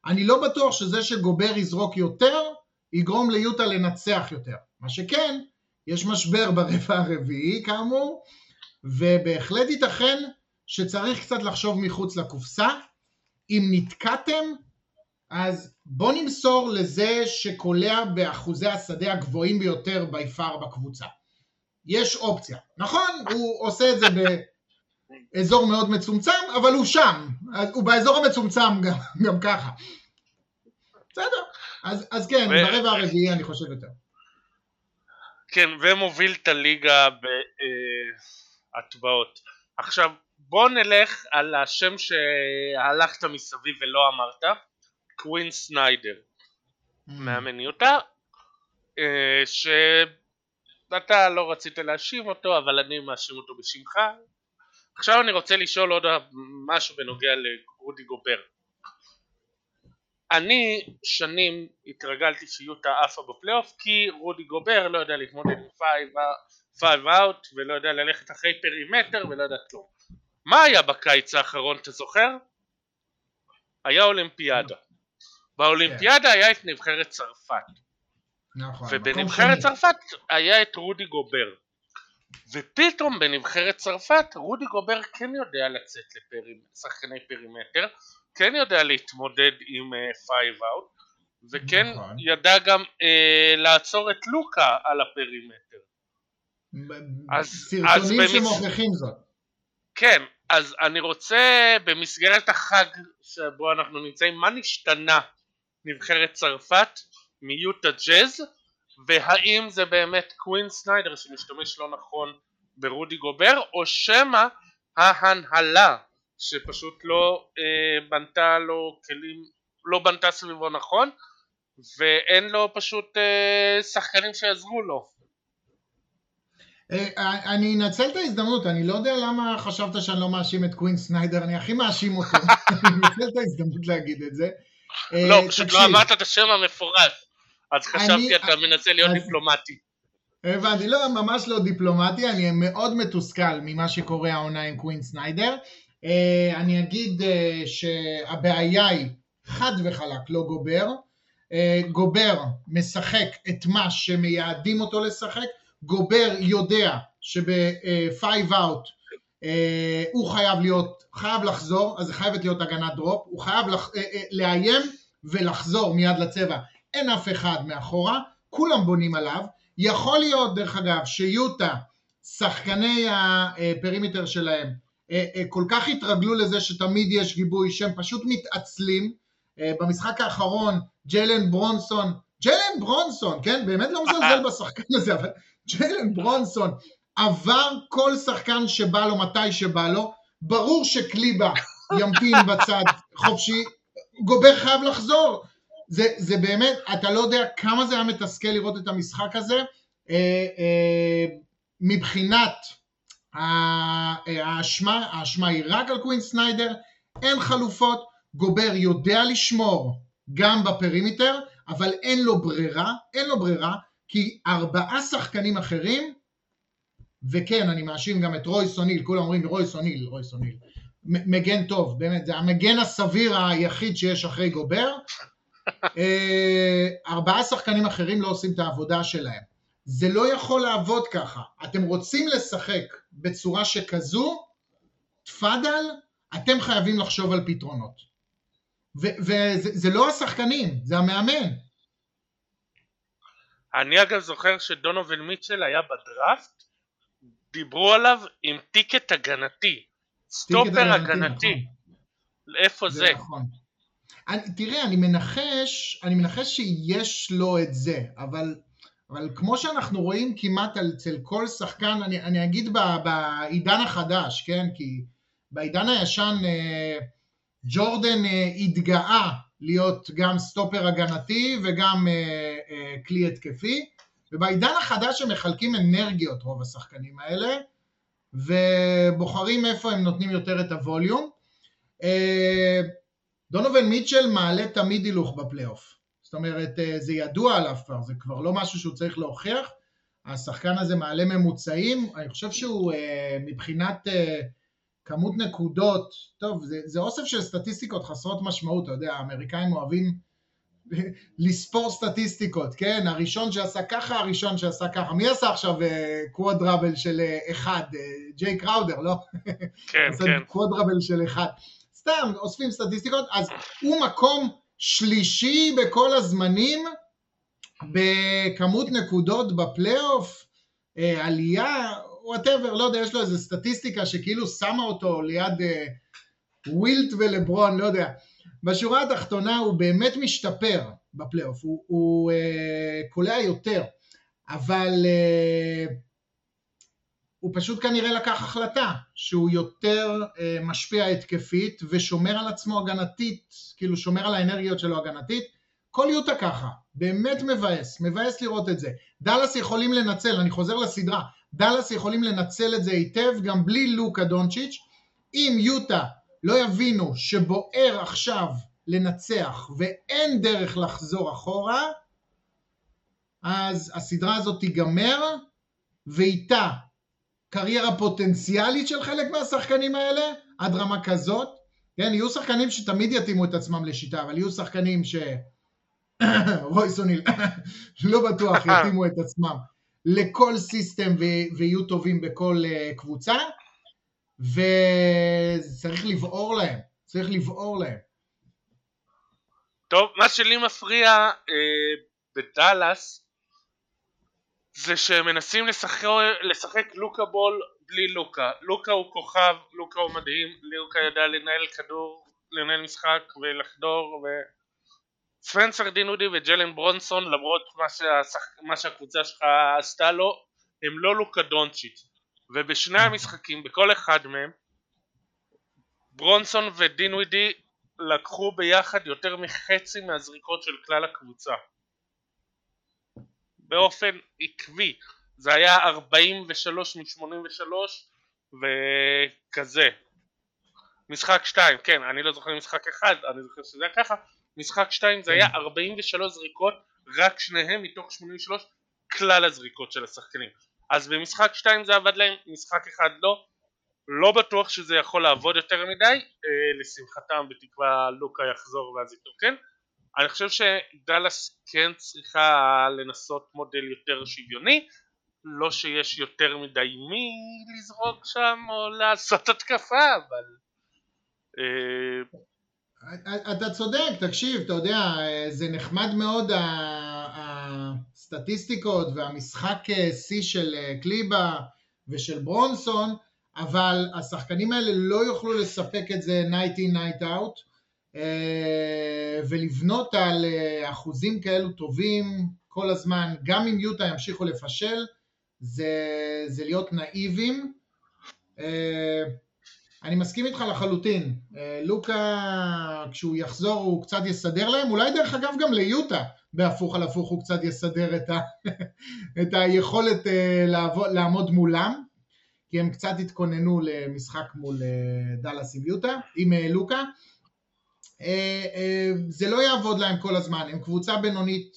אני לא בטוח שזה שגובר יזרוק יותר, יגרום ליוטה לנצח יותר. מה שכן, יש משבר ברבע הרביעי כאמור, ובהחלט ייתכן שצריך קצת לחשוב מחוץ לקופסה. אם נתקעתם, אז בוא נמסור לזה שקולע באחוזי השדה הגבוהים ביותר בי פאר בקבוצה. יש אופציה. נכון, הוא עושה את זה באזור מאוד מצומצם, אבל הוא שם. הוא באזור המצומצם גם, גם ככה. בסדר. אז, אז כן, ו... ברבע הרביעי אני חושב יותר. כן, ומוביל את הליגה בהטבעות. עכשיו, בוא נלך על השם שהלכת מסביב ולא אמרת, קווין סניידר, mm. מאמן יוטה, אה, שאתה לא רצית להאשים אותו, אבל אני מאשים אותו בשמך. עכשיו אני רוצה לשאול עוד משהו בנוגע לרודי גובר. אני שנים התרגלתי שיוטה עפה בפלייאוף כי רודי גובר לא יודע להתמודד עם five out ולא יודע ללכת אחרי perimeter ולא יודע כלום. מה היה בקיץ האחרון אתה זוכר? היה אולימפיאדה. באולימפיאדה היה את נבחרת צרפת. נכון. ובנבחרת צרפת היה את רודי גובר. ופתאום בנבחרת צרפת רודי גובר כן יודע לצאת לשחקני perimeter כן יודע להתמודד עם five אה, out וכן נכון. ידע גם אה, לעצור את לוקה על ה perimeter. אז, סרטונים אז שמוכיחים במס... זאת. כן, אז אני רוצה במסגרת החג שבו אנחנו נמצאים, מה נשתנה נבחרת צרפת מיוטה ג'אז והאם זה באמת קווין סניידר שמשתמש לא נכון ברודי גובר או שמא ההנהלה שפשוט לא אה, בנתה לו כלים, לא בנתה סביבו נכון ואין לו פשוט אה, שחקנים שיעזרו לו. אה, אני אנצל את ההזדמנות, אני לא יודע למה חשבת שאני לא מאשים את קווין סניידר, אני הכי מאשים אותו, אני אנצל את ההזדמנות להגיד את זה. אה, לא, פשוט לא אמרת את השם המפורש, אז חשבתי אתה מנסה להיות דיפלומטי. הבנתי, לא, ממש לא דיפלומטי, אני מאוד מתוסכל ממה שקורה העונה עם קווין סניידר. אה, אני אגיד אה, שהבעיה היא חד וחלק לא גובר, אה, גובר משחק את מה שמייעדים אותו לשחק, גובר יודע שב-5 out הוא חייב להיות, חייב לחזור, אז זה חייבת להיות הגנת drop, הוא חייב לח, לאיים ולחזור מיד לצבע, אין אף אחד מאחורה, כולם בונים עליו, יכול להיות דרך אגב שיוטה, שחקני ה perimeter שלהם אה, אה, כל כך התרגלו לזה שתמיד יש גיבוי שהם פשוט מתעצלים. אה, במשחק האחרון ג'יילן ברונסון, ג'יילן ברונסון, כן? באמת לא מזלזל בשחקן הזה, אבל ג'יילן ברונסון עבר כל שחקן שבא לו מתי שבא לו, ברור שקליבר ימתין בצד חופשי, גובר חייב לחזור. זה, זה באמת, אתה לא יודע כמה זה היה מתסכל לראות את המשחק הזה. אה, אה, מבחינת האשמה, האשמה היא רק על קווין סניידר, אין חלופות, גובר יודע לשמור גם ב perimeter, אבל אין לו ברירה, אין לו ברירה, כי ארבעה שחקנים אחרים, וכן, אני מאשים גם את רויס אוניל, כולם אומרים רויס אוניל, רויס אוניל, מגן טוב, באמת, זה המגן הסביר היחיד שיש אחרי גובר, אה, ארבעה שחקנים אחרים לא עושים את העבודה שלהם. זה לא יכול לעבוד ככה. אתם רוצים לשחק בצורה שכזו, תפאדל, אתם חייבים לחשוב על פתרונות. וזה לא השחקנים, זה המאמן. אני אגב זוכר שדונובל מיטשל היה בדראפט, דיברו עליו עם טיקט הגנתי, סטופר הגנתי. נכון. איפה זה? זה נכון. אני, תראה, אני מנחש, אני מנחש שיש לו את זה, אבל אבל כמו שאנחנו רואים כמעט אצל כל שחקן, אני, אני אגיד בעידן החדש, כן? כי בעידן הישן אה, ג'ורדן אה, התגאה להיות גם סטופר הגנתי וגם אה, כלי התקפי, ובעידן החדש הם מחלקים אנרגיות רוב השחקנים האלה, ובוחרים איפה הם נותנים יותר את הווליום. אה, דונובל מיטשל מעלה תמיד הילוך בפלייאוף. זאת אומרת, אה, זה ידוע עליו כבר, זה כבר לא משהו שהוא צריך להוכיח. השחקן הזה מעלה ממוצעים, אני חושב שהוא אה, מבחינת כמות נקודות, טוב, זה, זה אוסף של סטטיסטיקות חסרות משמעות, אתה יודע, האמריקאים אוהבים לספור סטטיסטיקות, כן? הראשון שעשה ככה, הראשון שעשה ככה. מי עשה עכשיו קוואדראבל של אחד? ג'יי קראודר, לא? כן, כן. קוואדראבל של אחד. סתם אוספים סטטיסטיקות, אז הוא מקום שלישי בכל הזמנים בכמות נקודות בפלייאוף, אה, עלייה, whatever, לא יודע, יש לו איזה סטטיסטיקה שכאילו שמה אותו ליד אה, ווילט ולברון, לא יודע. בשורה התחתונה הוא באמת משתפר בפלייאוף, הוא, הוא אה, קולע יותר, אבל אה, הוא פשוט כנראה לקח החלטה שהוא יותר אה, משפיע התקפית ושומר על עצמו הגנתית, כאילו שומר על האנרגיות שלו הגנתית. כל יוטה ככה, באמת מבאס, מבאס לראות את זה. דאלאס יכולים לנצל, אני חוזר לסדרה, דאלאס יכולים לנצל את זה היטב גם בלי לוקה דונצ'יץ'. אם יוטה לא יבינו שבוער עכשיו לנצח ואין דרך לחזור אחורה, אז הסדרה הזאת תיגמר ואיתה קריירה פוטנציאלית של חלק מהשחקנים האלה, עד רמה כזאת. כן, יהיו שחקנים שתמיד יתאימו את עצמם לשיטה, אבל יהיו שחקנים ש... רויס אוניל, לא בטוח יתאימו את עצמם לכל סיסטם ויהיו טובים בכל uh, קבוצה, וצריך לבעור להם, צריך לבעור להם. טוב, מה שלי מפריע אה, בדאלאס זה שהם מנסים לשחק, לשחק לוקה בול בלי לוקה. לוקה הוא כוכב, לוקה הוא מדהים, לוקה יודע לנהל כדור, לנהל משחק ולחדור ו... ספנסר דינודי וג'לן ברונסון למרות מה, שהשח... מה שהקבוצה שלך עשתה לו הם לא לוקה דונצ'יט ובשני המשחקים בכל אחד מהם ברונסון ודינודי לקחו ביחד יותר מחצי מהזריקות של כלל הקבוצה. באופן עקבי זה היה 43 מ-83 וכזה. משחק 2 כן אני לא זוכר משחק אחד אני זוכר שזה היה ככה משחק 2 זה היה 43 זריקות רק שניהם מתוך 83 כלל הזריקות של השחקנים. אז במשחק 2 זה עבד להם משחק אחד לא. לא בטוח שזה יכול לעבוד יותר מדי אה, לשמחתם בתקווה לוקה יחזור ואז איתו כן? אני חושב שדאלאס כן צריכה לנסות מודל יותר שוויוני לא שיש יותר מדי מי לזרוק שם או לעשות התקפה אבל אה, אתה צודק, תקשיב, אתה יודע, זה נחמד מאוד הסטטיסטיקות והמשחק אה, שיא של אה, קליבה ושל ברונסון, אבל השחקנים האלה לא יוכלו לספק את זה night in night out אה, ולבנות על אה, אחוזים כאלו טובים כל הזמן, גם אם יוטה ימשיכו לפשל, זה, זה להיות נאיבים. אה, אני מסכים איתך לחלוטין, לוקה כשהוא יחזור הוא קצת יסדר להם, אולי דרך אגב גם ליוטה בהפוך על הפוך הוא קצת יסדר את, ה, את היכולת לעבוד, לעמוד מולם, כי הם קצת התכוננו למשחק מול דאלאס עם יוטה, עם לוקה. אה, אה, זה לא יעבוד להם כל הזמן, הם קבוצה בינונית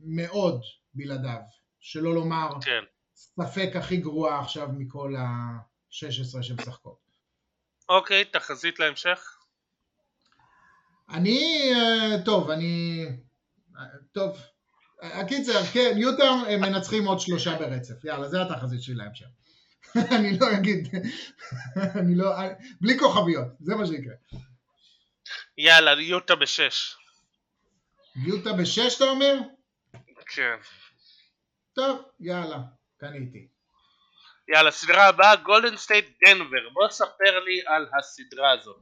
מאוד בלעדיו, שלא לומר כן. ספק הכי גרועה עכשיו מכל ה-16 שמשחקות. אוקיי, תחזית להמשך? אני, אה, טוב, אני, טוב, הקיצר, כן, יוטה הם מנצחים עוד שלושה ברצף, יאללה, זה התחזית שלי להמשך. אני לא אגיד, אני לא, בלי כוכביות, זה מה שיקרה. יאללה, יוטה בשש. יוטה בשש אתה אומר? כן. טוב, יאללה, קניתי. יאללה, סדרה הבאה, גולדן סטייט דנבר. בוא ספר לי על הסדרה הזאת.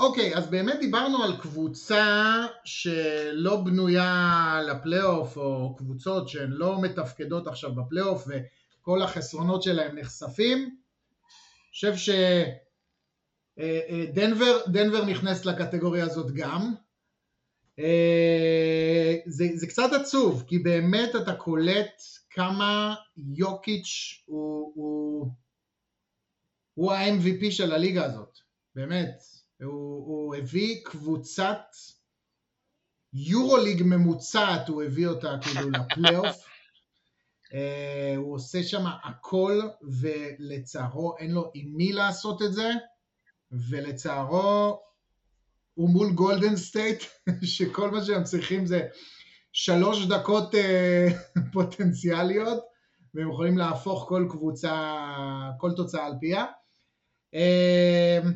אוקיי, אז באמת דיברנו על קבוצה שלא בנויה לפלייאוף, או קבוצות שהן לא מתפקדות עכשיו בפלייאוף, וכל החסרונות שלהן נחשפים. אני חושב ש... אה, אה, דנבר, דנבר נכנס לקטגוריה הזאת גם. אה, זה, זה קצת עצוב, כי באמת אתה קולט כמה יוקיץ' הוא, הוא, הוא ה-MVP של הליגה הזאת, באמת. הוא, הוא הביא קבוצת יורוליג ממוצעת, הוא הביא אותה כאילו לפלייאוף. Uh, הוא עושה שם הכל, ולצערו אין לו עם מי לעשות את זה, ולצערו הוא מול גולדן סטייט, שכל מה שהם צריכים זה שלוש דקות אה, פוטנציאליות, והם יכולים להפוך כל קבוצה, כל תוצאה על פיה. אה,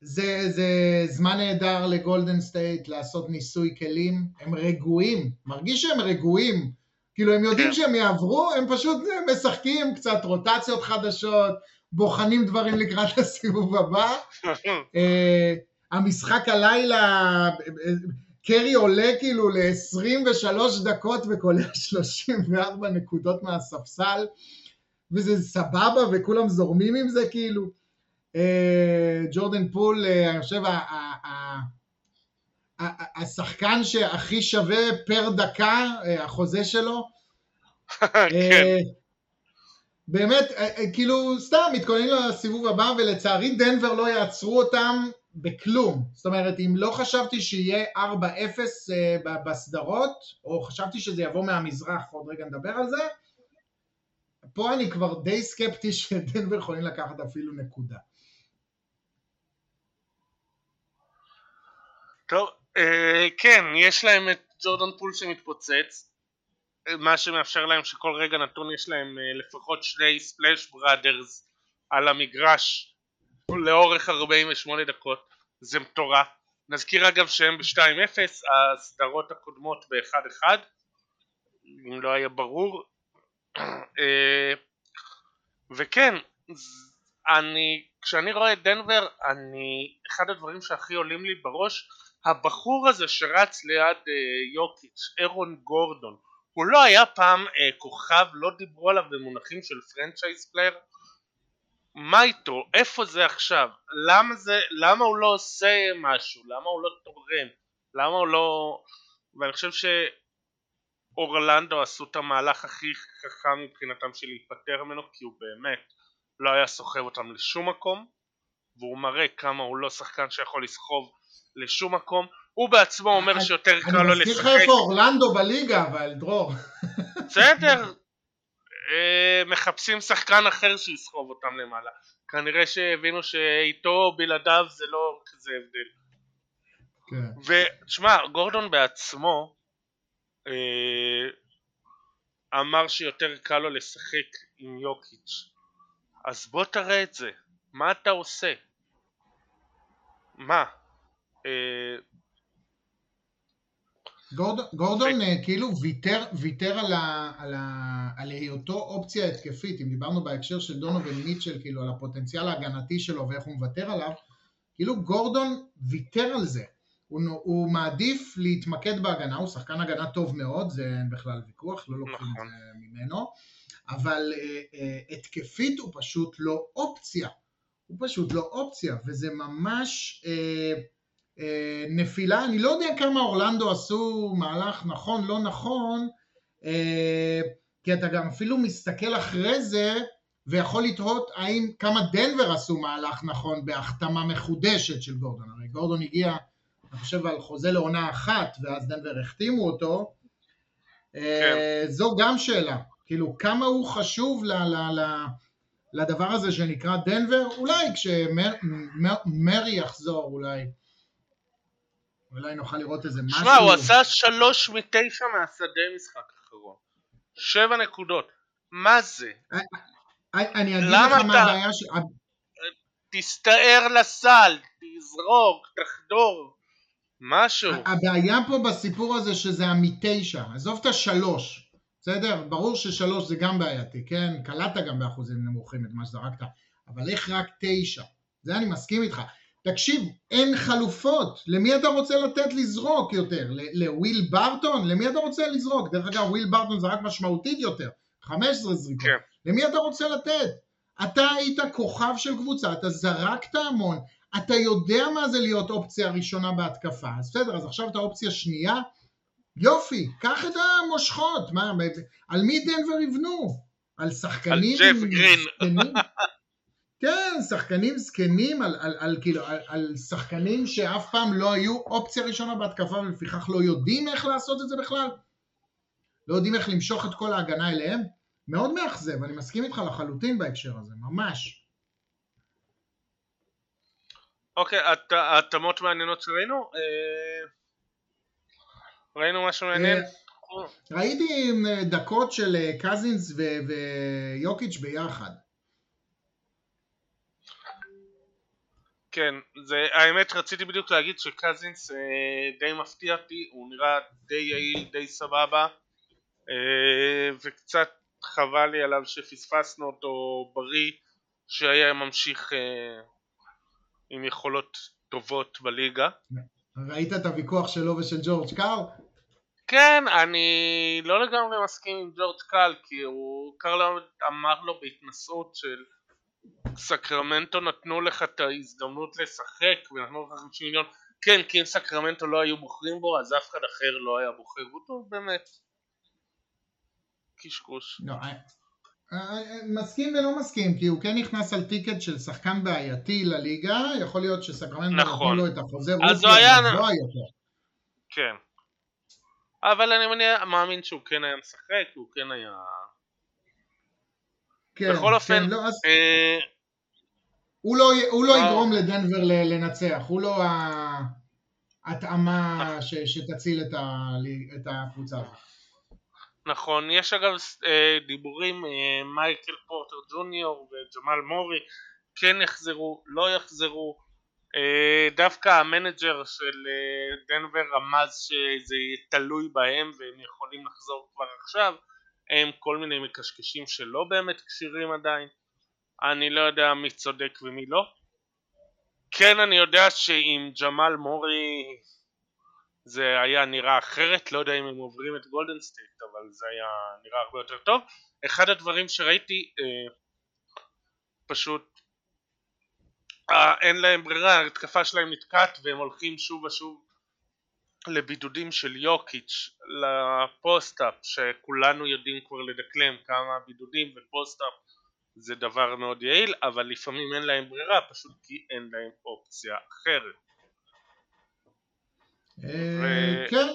זה, זה זמן נהדר לגולדן סטייט לעשות ניסוי כלים, הם רגועים, מרגיש שהם רגועים, כאילו הם יודעים כן. שהם יעברו, הם פשוט משחקים קצת רוטציות חדשות, בוחנים דברים לקראת הסיבוב הבא. uh, המשחק הלילה, קרי עולה כאילו ל-23 דקות וקולע 34 נקודות מהספסל, וזה סבבה וכולם זורמים עם זה כאילו. אה, ג'ורדן פול, אה, אני חושב, השחקן שהכי שווה פר דקה, אה, החוזה שלו. כן. באמת, כאילו, סתם מתכוננים לסיבוב הבא, ולצערי דנבר לא יעצרו אותם בכלום. זאת אומרת, אם לא חשבתי שיהיה 4-0 בסדרות, או חשבתי שזה יבוא מהמזרח, עוד רגע נדבר על זה, פה אני כבר די סקפטי שדנבר יכולים לקחת אפילו נקודה. טוב, אה, כן, יש להם את ג'ורדן פול שמתפוצץ, מה שמאפשר להם שכל רגע נתון יש להם אה, לפחות שני ספלאש בראדרס על המגרש לאורך 48 דקות, זה מטורף. נזכיר אגב שהם ב-2-0, הסדרות הקודמות ב-1-1, אם לא היה ברור. אה, וכן, אני, כשאני רואה את דנבר, אני, אחד הדברים שהכי עולים לי בראש הבחור הזה שרץ ליד אה, יוקיץ', אירון גורדון, הוא לא היה פעם אה, כוכב, לא דיברו עליו במונחים של franchise player? מה איתו? איפה זה עכשיו? למה זה, למה הוא לא עושה משהו? למה הוא לא תורם? למה הוא לא... ואני חושב שאורלנדו עשו את המהלך הכי חכם מבחינתם של להיפטר ממנו כי הוא באמת לא היה סוחב אותם לשום מקום והוא מראה כמה הוא לא שחקן שיכול לסחוב לשום מקום הוא בעצמו אומר שיותר קל לו לשחק. אני מזכיר לך איפה אורלנדו בליגה אבל דרור. בסדר. אה, מחפשים שחקן אחר שיסחוב אותם למעלה. כנראה שהבינו שאיתו או בלעדיו זה לא כזה הבדל. כן. ותשמע גורדון בעצמו אה, אמר שיותר קל לו לשחק עם יוקיץ' אז בוא תראה את זה מה אתה עושה? מה? אה, גורדון, גורדון אה, כאילו ויתר, ויתר על, ה, על, ה, על היותו אופציה התקפית, אם דיברנו בהקשר של דונובל מיטשל, כאילו על הפוטנציאל ההגנתי שלו ואיך הוא מוותר עליו, כאילו גורדון ויתר על זה, הוא, הוא מעדיף להתמקד בהגנה, הוא שחקן הגנה טוב מאוד, זה אין בכלל ויכוח, לא לוקחים נכון. את זה ממנו, אבל uh, uh, התקפית הוא פשוט לא אופציה, הוא פשוט לא אופציה, וזה ממש... אה, נפילה, אני לא יודע כמה אורלנדו עשו מהלך נכון, לא נכון, אה, כי אתה גם אפילו מסתכל אחרי זה ויכול לתהות האם כמה דנבר עשו מהלך נכון בהחתמה מחודשת של גורדון, הרי גורדון הגיע, אני חושב על חוזה לעונה אחת ואז דנבר החתימו אותו, אה, כן. זו גם שאלה, כאילו כמה הוא חשוב ל... ל, ל לדבר הזה שנקרא דנבר, אולי כשמרי יחזור אולי אולי נוכל לראות איזה משהו. שמע, הוא עשה שלוש מתשע מהשדה משחק אחרון. שבע נקודות. מה זה? אה, אה, אני אגיד לך מה הבעיה ש... תסתער לסל, תזרוק, תחדור, משהו. הבעיה פה בסיפור הזה שזה המתשע, עזוב את השלוש, בסדר? ברור ששלוש זה גם בעייתי, כן? קלטת גם באחוזים נמוכים את מה שזרקת, אבל איך רק תשע? זה אני מסכים איתך. תקשיב, אין חלופות, למי אתה רוצה לתת לזרוק יותר? לוויל ברטון? למי אתה רוצה לזרוק? דרך אגב, וויל ברטון זרק משמעותית יותר, 15 זריקות. כן. למי אתה רוצה לתת? אתה היית כוכב של קבוצה, אתה זרקת המון, אתה יודע מה זה להיות אופציה ראשונה בהתקפה, אז בסדר, אז עכשיו אתה אופציה שנייה, יופי, קח את המושכות, מה, על מי דנבר יבנו? על שחקנים? על ג'ף גרין. כן, שחקנים זקנים על, על, על, כאילו, על, על שחקנים שאף פעם לא היו אופציה ראשונה בהתקפה ולפיכך לא יודעים איך לעשות את זה בכלל. לא יודעים איך למשוך את כל ההגנה אליהם. מאוד מאכזב, אני מסכים איתך לחלוטין בהקשר הזה, ממש. אוקיי, התאמות מעניינות שראינו? אה, ראינו משהו מעניין? אה, ראיתי אה, דקות של קזינס ויוקיץ' ביחד. כן, זה, האמת רציתי בדיוק להגיד שקזינס אה, די מפתיע אותי, הוא נראה די יעיל, די סבבה אה, וקצת חבל לי עליו שפספסנו אותו בריא שהיה ממשיך אה, עם יכולות טובות בליגה. ראית את הוויכוח שלו ושל ג'ורג' קאר? כן, אני לא לגמרי מסכים עם ג'ורג' קאל כי הוא, קארל אמר לו בהתנשאות של סקרמנטו נתנו לך את ההזדמנות לשחק ונתנו לך 50 מיליון. כן כי אם סקרמנטו לא היו בוחרים בו אז אף אחד אחר לא היה בוחר בו באמת. קשקוש. לא, אה, אה, מסכים ולא מסכים כי הוא כן נכנס על טיקט של שחקן בעייתי לליגה יכול להיות שסקרמנטו נכון. נתנו לו את החוזה אז הוא היה לא כן. אבל אני מאמין שהוא כן היה משחק הוא כן היה כן, בכל אופן, כן, לא, אז... אה, הוא לא, הוא לא יגרום לדנבר לנצח, הוא לא ההתאמה נכון. ש, שתציל את, ה, את הקבוצה נכון, יש אגב אה, דיבורים, אה, מייקל פורטר ג'וניור וג'מאל מורי כן יחזרו, לא יחזרו, דווקא ה manager של דנבר רמז שזה תלוי בהם והם יכולים לחזור כבר עכשיו, הם כל מיני מקשקשים שלא באמת כשירים עדיין. אני לא יודע מי צודק ומי לא. כן אני יודע שעם ג'מאל מורי זה היה נראה אחרת, לא יודע אם הם עוברים את גולדן סטייט אבל זה היה נראה הרבה יותר טוב. אחד הדברים שראיתי אה, פשוט אה, אין להם ברירה, ההתקפה שלהם נתקעת והם הולכים שוב ושוב לבידודים של יוקיץ' ל post-up שכולנו יודעים כבר לדקלם כמה בידודים ו post-up זה דבר מאוד יעיל אבל לפעמים אין להם ברירה פשוט כי אין להם אופציה אחרת. אה, כן.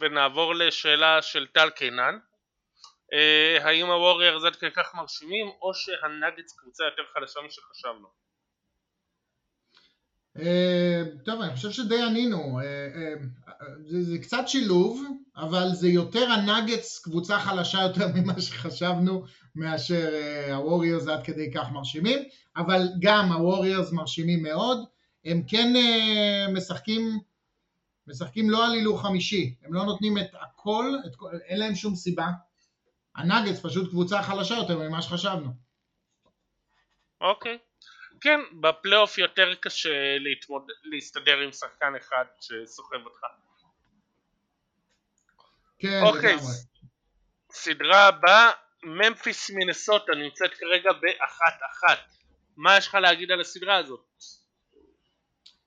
ונעבור לשאלה של טל קינן. אה, האם הווריירס עד כדי כך מרשימים או שהנגדס קבוצה יותר חדשה משחשבנו טוב, אני חושב שדי ענינו. אה, אה, זה, זה קצת שילוב, אבל זה יותר הנאגץ קבוצה חלשה יותר ממה שחשבנו מאשר הווריורס עד כדי כך מרשימים, אבל גם הווריורס מרשימים מאוד. הם כן משחקים, משחקים לא על הילוך חמישי, הם לא נותנים את הכל, את אין להם שום סיבה. הנאגץ פשוט קבוצה חלשה יותר ממה שחשבנו. אוקיי. Okay. כן, בפלייאוף יותר קשה להתמוד... להסתדר עם שחקן אחד שסוחב אותך. כן, אוקיי, לגמרי. סדרה הבאה, ממפיס מינסוטה נמצאת כרגע באחת אחת. מה יש לך להגיד על הסדרה הזאת?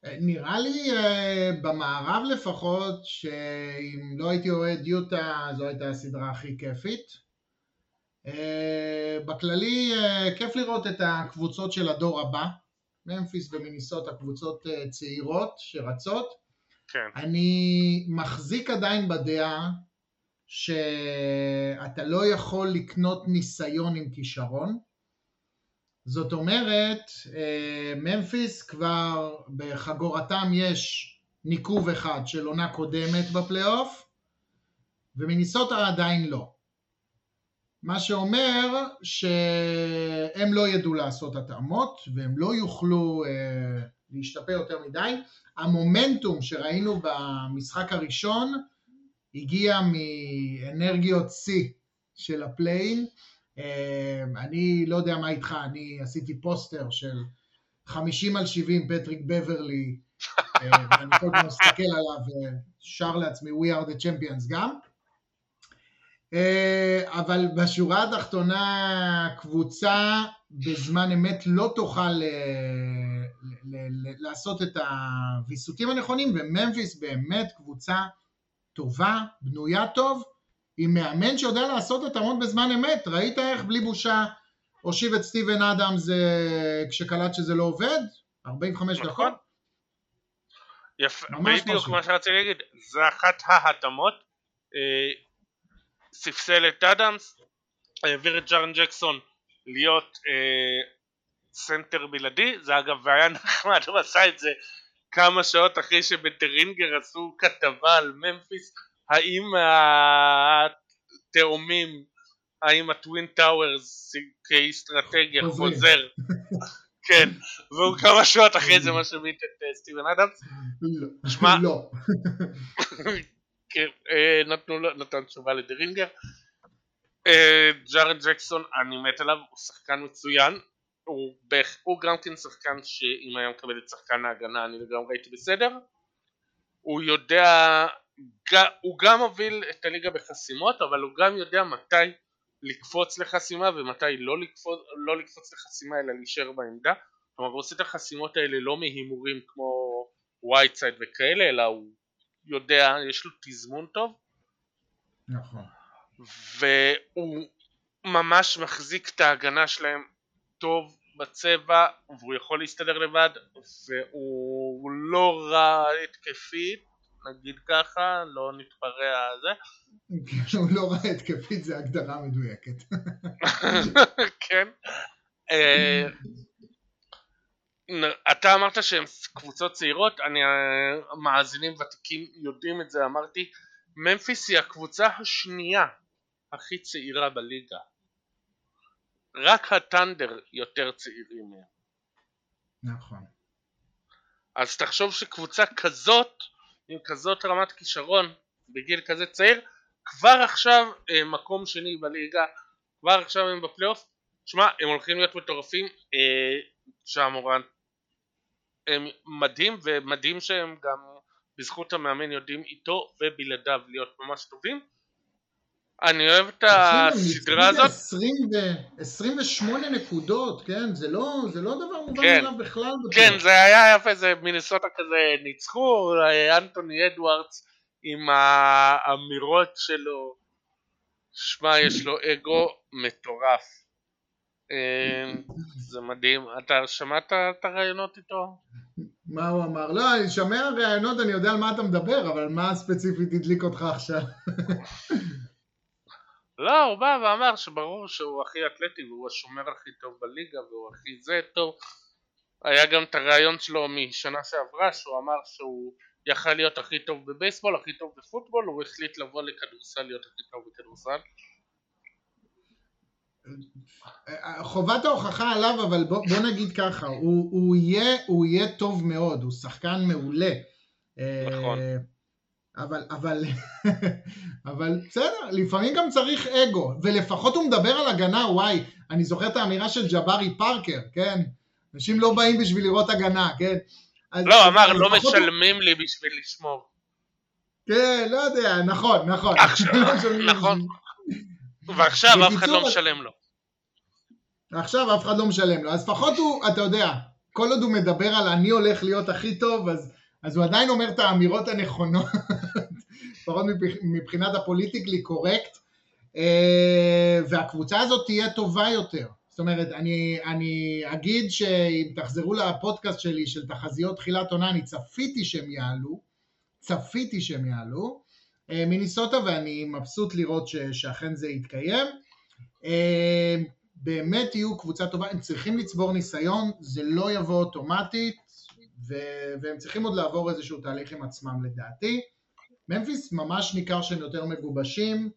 נראה לי uh, במערב לפחות שאם לא הייתי אוהד יוטה זו הייתה הסדרה הכי כיפית אה, בכללי אה, כיף לראות את הקבוצות של הדור הבא, ממפיס ומיניסות הקבוצות אה, צעירות שרצות. כן. אני מחזיק עדיין בדעה שאתה לא יכול לקנות ניסיון עם כישרון. זאת אומרת, ממפיס כבר בחגורתם יש ניקוב אחד של עונה קודמת בפלייאוף, ומיניסוטה עדיין לא. מה שאומר שהם לא ידעו לעשות התאמות והם לא יוכלו אה, להשתפר יותר מדי. המומנטום שראינו במשחק הראשון הגיע מאנרגיות שיא של ה play-in. אה, אני לא יודע מה איתך, אני עשיתי פוסטר של 50 על 70 פטריק בברלי, אה, ואני כל פעם מסתכל עליו ושר לעצמי We are the champions גם. אה, אבל בשורה התחתונה קבוצה בזמן אמת לא תוכל אה, לעשות את הוויסותים הנכונים וממפיס באמת קבוצה טובה, בנויה טוב, עם מאמן שיודע לעשות התאמות בזמן אמת, ראית איך בלי בושה הושיב את סטיבן אדמס אה, כשקלט שזה לא עובד, 45 נכון. דקות. יפה, ממש בדיוק. מה שרציתי להגיד, זה אחת ההתאמות, ספסל את אדמס, העביר את ג'ארן ג'קסון להיות אה, סנטר בלעדי, זה אגב היה נחמד, הוא עשה את זה כמה שעות אחרי שב-The Ringer עשו כתבה על ממפיס, האם התאומים, האם ה Twin Towers כאסטרטגיה. חוזר, כן, והוא כמה שעות אחרי זה משמיט את אה, סטיבן אדמס, לא. שמע. לא. כן, נתנו נתן תשובה ל The Ringer. אה, ג'רן ג'קסון, אני מת עליו, הוא שחקן מצוין. הוא, הוא גם כן שחקן שאם היה מקבל את שחקן ההגנה אני לגמרי הייתי בסדר. הוא יודע, הוא גם מוביל את הליגה בחסימות, אבל הוא גם יודע מתי לקפוץ לחסימה ומתי לא לקפוץ, לא לקפוץ לחסימה אלא להישאר בעמדה. כלומר הוא עושה את החסימות האלה לא מהימורים כמו וייטסייד וכאלה, אלא הוא יודע, יש לו תזמון טוב, נכון. והוא ממש מחזיק את ההגנה שלהם טוב בצבע, והוא יכול להסתדר לבד, והוא לא רע התקפית, נגיד ככה, לא נתפרע על זה, הוא לא ראה התקפית, זה הגדרה מדויקת. כן. אה, אתה אמרת שהם קבוצות צעירות, אני, אה, מאזינים ותיקים יודעים את זה, אמרתי, ממפיס היא הקבוצה השנייה הכי צעירה בליגה. רק הטנדר יותר צעירים מהם. נכון. אז תחשוב שקבוצה כזאת, עם כזאת רמת כישרון, בגיל כזה צעיר, כבר עכשיו אה, מקום שני בליגה, כבר עכשיו הם בפלייאוף, שמע, הם הולכים להיות מטורפים, אה, שהמורן הם מדהים, ומדהים שהם גם בזכות המאמן יודעים איתו ובלעדיו להיות ממש טובים. אני אוהב את הסדרה הזאת, 20 ו- 28 נקודות, כן? זה לא, זה לא דבר מובן כן. מאליו בכלל. כן. זה היה יפה, זה מינסוטה כזה ניצחו, אנטוני אדוארדס עם האמירות שלו, שמע יש לו אגו מטורף, זה מדהים, אתה שמעת את הרעיונות איתו? מה הוא אמר? לא, אני שומע ראיונות, אני יודע על מה אתה מדבר, אבל מה ספציפית הדליק אותך עכשיו? לא, הוא בא ואמר שברור שהוא הכי אתלטי והוא השומר הכי טוב בליגה והוא הכי זה טוב. היה גם את הרעיון שלו משנה שעברה שהוא אמר שהוא יכל להיות הכי טוב בבייסבול, הכי טוב בפוטבול, הוא החליט לבוא לכדורסל להיות הכי טוב בכדורסל. חובת ההוכחה עליו, אבל בוא, בוא נגיד ככה, הוא, הוא, יהיה, הוא יהיה טוב מאוד, הוא שחקן מעולה. נכון. אה, אבל, אבל, אבל בסדר, לפעמים גם צריך אגו, ולפחות הוא מדבר על הגנה, וואי, אני זוכר את האמירה של ג'בארי פארקר, כן? אנשים לא באים בשביל לראות הגנה, כן? אז- לא, אמר לא לפחות הוא- משלמים לי בשביל לשמור. כן, לא יודע, נכון, נכון. עכשיו, לא משלמים נכון. ועכשיו אף אחד לא משלם לו. עכשיו אף אחד לא משלם לו, אז לפחות הוא, אתה יודע, כל עוד הוא מדבר על אני הולך להיות הכי טוב, אז, אז הוא עדיין אומר את האמירות הנכונות, לפחות מבח- מבחינת הפוליטיקלי קורקט, אה, והקבוצה הזאת תהיה טובה יותר. זאת אומרת, אני, אני אגיד שאם תחזרו לפודקאסט שלי של תחזיות תחילת עונה, אני צפיתי שהם יעלו, צפיתי שהם יעלו, אה, מיניסוטה, ואני מבסוט לראות ש, שאכן זה יתקיים. באמת יהיו קבוצה טובה, הם צריכים לצבור ניסיון, זה לא יבוא אוטומטית, ו- והם צריכים עוד לעבור איזשהו תהליך עם עצמם לדעתי. ממפיס ממש ניכר שהם יותר מגובשים,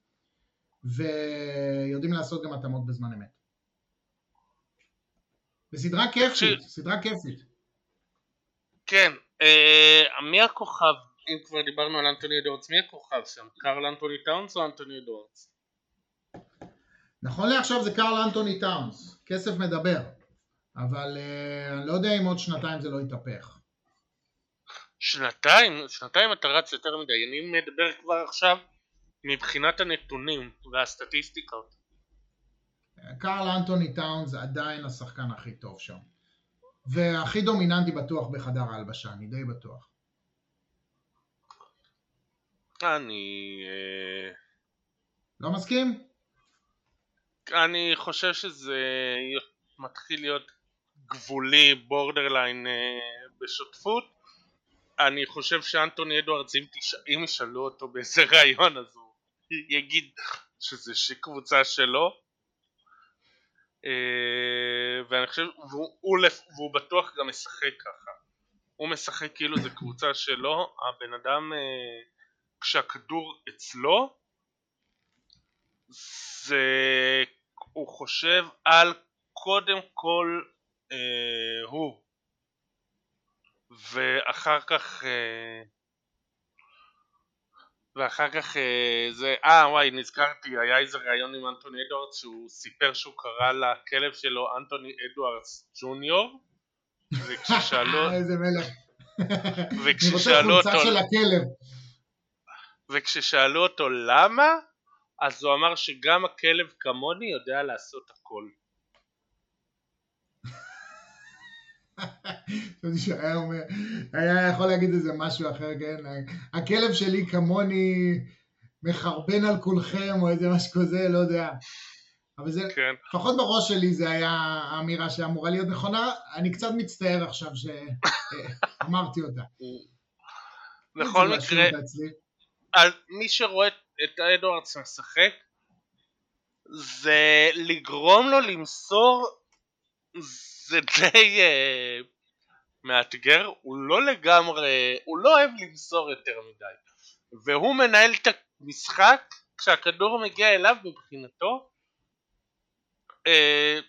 ויודעים לעשות גם התאמות בזמן אמת. וסדרה כיפית. סדרה כיפית. כן, אה, מי הכוכב? אם כבר דיברנו על אנטוני אדוארדס, מי הכוכב שם? קרל אנטוני טאונס או אנטוני אדוארדס? נכון לעכשיו זה קרל אנטוני טאונס, כסף מדבר, אבל אה, אני לא יודע אם עוד שנתיים זה לא יתהפך. שנתיים? שנתיים אתה רץ יותר מדי, אני מדבר כבר עכשיו מבחינת הנתונים והסטטיסטיקות. קרל אנטוני טאונס עדיין השחקן הכי טוב שם. והכי דומיננטי בטוח בחדר ההלבשה, אני די בטוח. אני... אה, לא מסכים? אני חושב שזה מתחיל להיות גבולי, בורדרליין אה, בשותפות. אני חושב שאנטוני אדוארדס, אם, ישאלו אותו באיזה ראיון, אז הוא יגיד שזה קבוצה שלו. אה, ואני חושב, והוא, הוא, והוא בטוח גם משחק ככה. הוא משחק כאילו זה קבוצה שלו, הבן אדם אה, כשהכדור אצלו זה הוא חושב על קודם כל אה, הוא ואחר כך אה, ואחר כך אה, זה, אה וואי נזכרתי, היה איזה ראיון עם אנטוני אדוארדס שהוא סיפר שהוא קרא לכלב שלו אנטוני אדוארדס ג'וניור וכששאלו איזה מלך. וכששאלו אותו. וכששאלו אותו למה אז הוא אמר שגם הכלב כמוני יודע לעשות הכל היה, אומר, היה יכול להגיד איזה משהו אחר, כן? הכלב שלי כמוני מחרבן על כולכם או איזה משהו כזה, לא יודע. אבל זה, כן. לפחות בראש שלי זה היה האמירה שאמורה להיות נכונה, אני קצת מצטער עכשיו שאמרתי אותה. בכל מקרה, על מי שרואה את אדוארדס משחק, זה לגרום לו למסור זה די uh, מאתגר, הוא לא לגמרי, הוא לא אוהב למסור יותר מדי. והוא מנהל את המשחק כשהכדור מגיע אליו מבחינתו uh,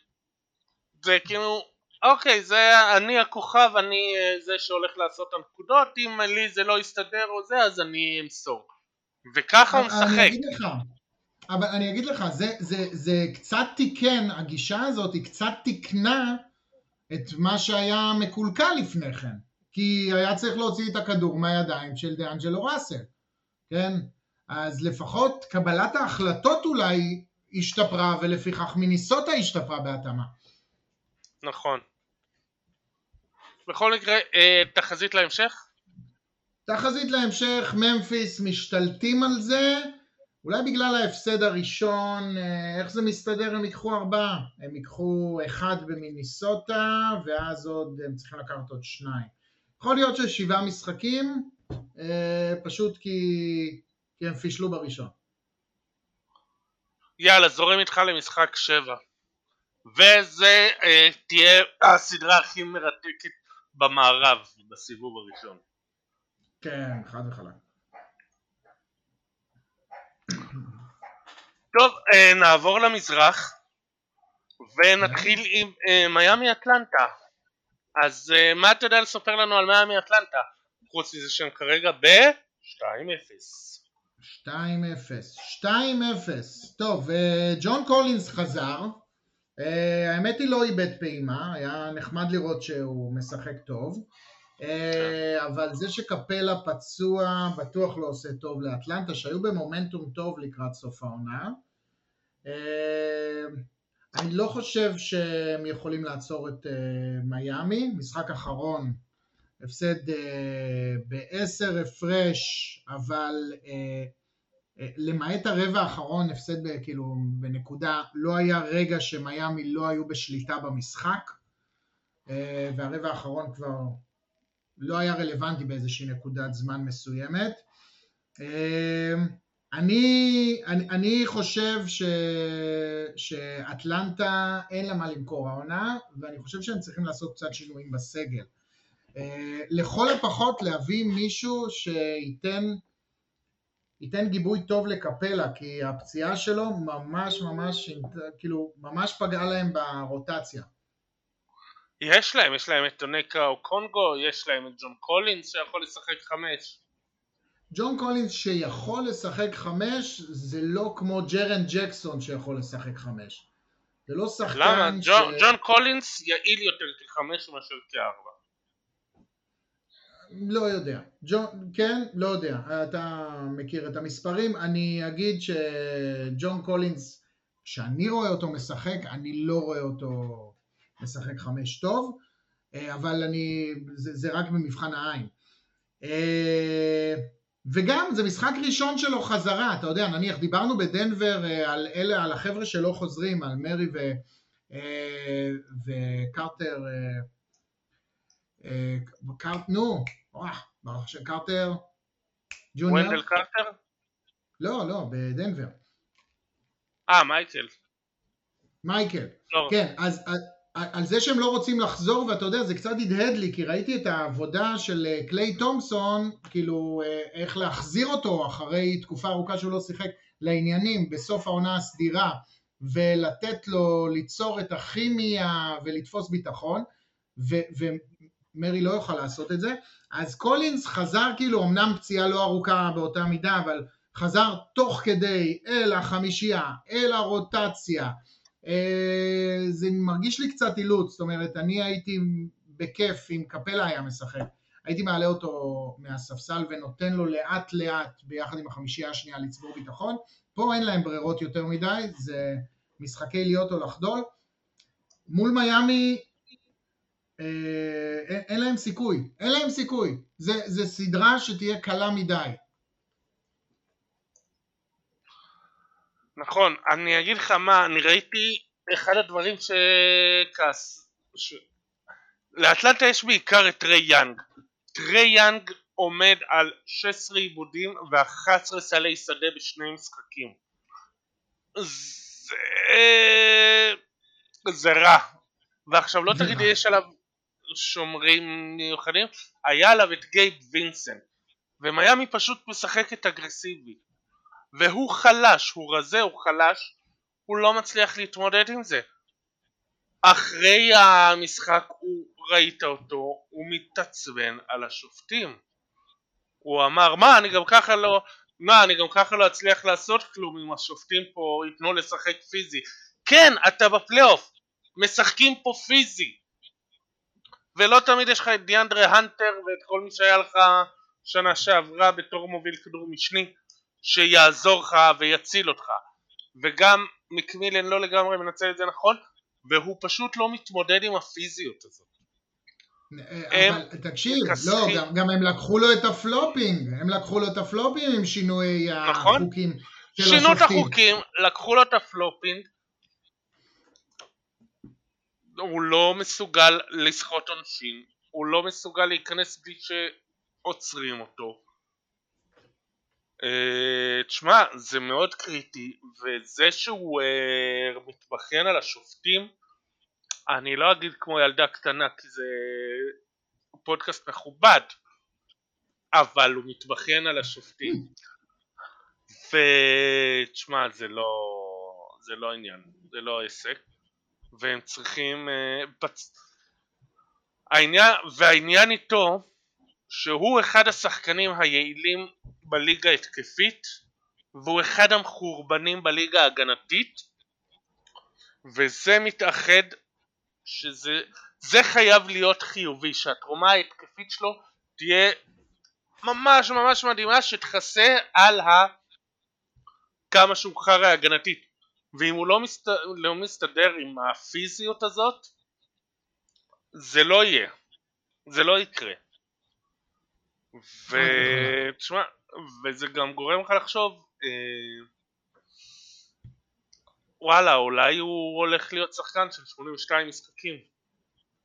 זה כאילו אוקיי זה אני הכוכב אני uh, זה שהולך לעשות את הנקודות אם לי זה לא יסתדר או זה אז אני אמסור וככה הוא משחק אני אגיד לך אבל אני אגיד לך, זה, זה, זה קצת תיקן, הגישה הזאת היא קצת תיקנה את מה שהיה מקולקל לפני כן, כי היה צריך להוציא את הכדור מהידיים של דיאנג'לו ראסל, כן? אז לפחות קבלת ההחלטות אולי השתפרה, ולפיכך מיניסוטה השתפרה בהתאמה. נכון. בכל מקרה, אה, תחזית להמשך? תחזית להמשך, ממפיס משתלטים על זה, אולי בגלל ההפסד הראשון, אה, איך זה מסתדר הם ייקחו ארבעה? הם ייקחו אחד במיניסוטה ואז עוד הם צריכים לקחת עוד שניים. יכול להיות ששבעה משחקים, אה, פשוט כי, כי הם פישלו בראשון. יאללה, זורם איתך למשחק שבע. וזה אה, תהיה הסדרה הכי מרתקת במערב בסיבוב הראשון. כן, חד וחלק. טוב, אה, נעבור למזרח ונתחיל עם אה, מיאמי אטלנטה. אז אה, מה אתה יודע לספר לנו על מיאמי אטלנטה? חוץ מזה שהם כרגע ב-2-0. 2-0. 2-0. טוב, ג'ון קולינס חזר. האמת היא לא איבד פעימה, היה נחמד לראות שהוא משחק טוב. אה, אבל זה שקפלה פצוע בטוח לא עושה טוב לאטלנטה שהיו במומנטום טוב לקראת סוף העונה. אה, אני לא חושב שהם יכולים לעצור את אה, מיאמי, משחק אחרון, הפסד בעשר הפרש, אבל למעט הרבע האחרון, הפסד כאילו בנקודה, לא היה רגע שמיאמי לא היו בשליטה במשחק, והרבע האחרון כבר לא היה רלוונטי באיזושהי נקודת זמן מסוימת. אמ, אני, אני, אני חושב ש, שאטלנטה אין לה מה למכור העונה, ואני חושב שהם צריכים לעשות קצת שינויים בסגל. אה, לכל הפחות להביא מישהו שייתן ייתן גיבוי טוב לקפלה, כי הפציעה שלו ממש ממש, כאילו, ממש פגעה להם ברוטציה. יש להם, יש להם את טונקה או קונגו, יש להם את ג'ון קולינס שיכול לשחק חמש. ג'ון קולינס שיכול לשחק חמש זה לא כמו ג'רן ג'קסון שיכול לשחק חמש. זה לא שחקן למה? ש... ג'ון, ג'ון קולינס יעיל יותר כחמש מאשר כארבע. לא יודע. ג'ון, כן? לא יודע. אתה מכיר את המספרים. אני אגיד שג'ון קולינס, כשאני רואה אותו משחק, אני לא רואה אותו משחק חמש טוב, אה, אבל אני, זה, זה רק במבחן העין. אה, וגם זה משחק ראשון שלו חזרה, אתה יודע, נניח דיברנו בדנבר אה, על אלה, על החבר'ה שלא חוזרים, על מרי ו, וקרטר, קרט, נו, ברוך השם, קרטר, ג'וניור. ונדל קרטר? לא, לא, בדנבר. אה, מייקל. מייקל. לא. כן, אז, על זה שהם לא רוצים לחזור, ואתה יודע, זה קצת הדהד לי, כי ראיתי את העבודה של אה, קליי תומפסון, כאילו, אה, איך להחזיר אותו אחרי תקופה ארוכה שהוא לא שיחק לעניינים בסוף העונה הסדירה, ולתת לו ליצור את הכימיה ולתפוס ביטחון, ו- ומרי לא יוכל לעשות את זה. אז קולינס חזר, כאילו, אמנם פציעה לא ארוכה באותה מידה, אבל חזר תוך כדי אל החמישייה, אל הרוטציה, זה מרגיש לי קצת אילוץ, זאת אומרת, אני הייתי בכיף אם קפלה היה משחק, הייתי מעלה אותו מהספסל ונותן לו לאט לאט ביחד עם החמישייה השנייה לצבור ביטחון, פה אין להם ברירות יותר מדי, זה משחקי להיות או לחדול. מול מיאמי אה, אין להם סיכוי, אין להם סיכוי, זה, זה סדרה שתהיה קלה מדי. נכון, אני אגיד לך מה, אני ראיתי אחד הדברים שכעס, ש... לאטלנטה יש בעיקר את טרי יאנג, טרי יאנג עומד על 16 איבודים ו-11 סלי שדה בשני משחקים. זה... זה רע. ועכשיו לא תגידי יש עליו שומרים מיוחדים? היה עליו את גייב וינסנט. ומיאמי פשוט משחקת אגרסיבית והוא חלש, הוא רזה, הוא חלש, הוא לא מצליח להתמודד עם זה. אחרי המשחק הוא, ראית אותו, הוא מתעצבן על השופטים. הוא אמר, מה, אני גם ככה לא, מה, אני גם ככה לא אצליח לעשות כלום אם השופטים פה ייתנו לשחק פיזי. כן, אתה בפלייאוף, משחקים פה פיזי. ולא תמיד יש לך את דיאנדרה הנטר ואת כל מי שהיה לך שנה שעברה בתור מוביל כדור משני. שיעזור לך ויציל אותך. וגם מקמילן לא לגמרי מנצל את זה נכון והוא פשוט לא מתמודד עם הפיזיות הזאת. אבל תקשיב, לא, גם, גם הם לקחו לו את ה flopping, הם לקחו לו את ה flopping עם שינוי נכון? החוקים של השופטים. שינו את החוקים, לקחו לו את ה flopping, הוא לא מסוגל לסחוט עונשין, הוא לא מסוגל להיכנס בלי שעוצרים אותו, Uh, תשמע, זה מאוד קריטי, וזה שהוא uh, מתבכיין על השופטים, אני לא אגיד כמו ילדה קטנה כי זה פודקאסט מכובד, אבל הוא מתבכיין על השופטים. ותשמע, זה לא, זה לא עניין, זה לא עסק, והם צריכים... Uh. העניין, והעניין איתו שהוא אחד השחקנים היעילים בליגה התקפית והוא אחד המחורבנים בליגה ההגנתית וזה מתאחד שזה זה חייב להיות חיובי שהתרומה ההתקפית שלו תהיה ממש ממש מדהימה שתכסה על ה... כמה שהוא חרא הגנתית. ואם הוא לא, מסת... לא מסתדר עם הפיזיות הזאת זה לא יהיה. זה לא יקרה. ותשמע, וזה גם גורם לך לחשוב אה, וואלה אולי הוא הולך להיות שחקן של 82 משחקים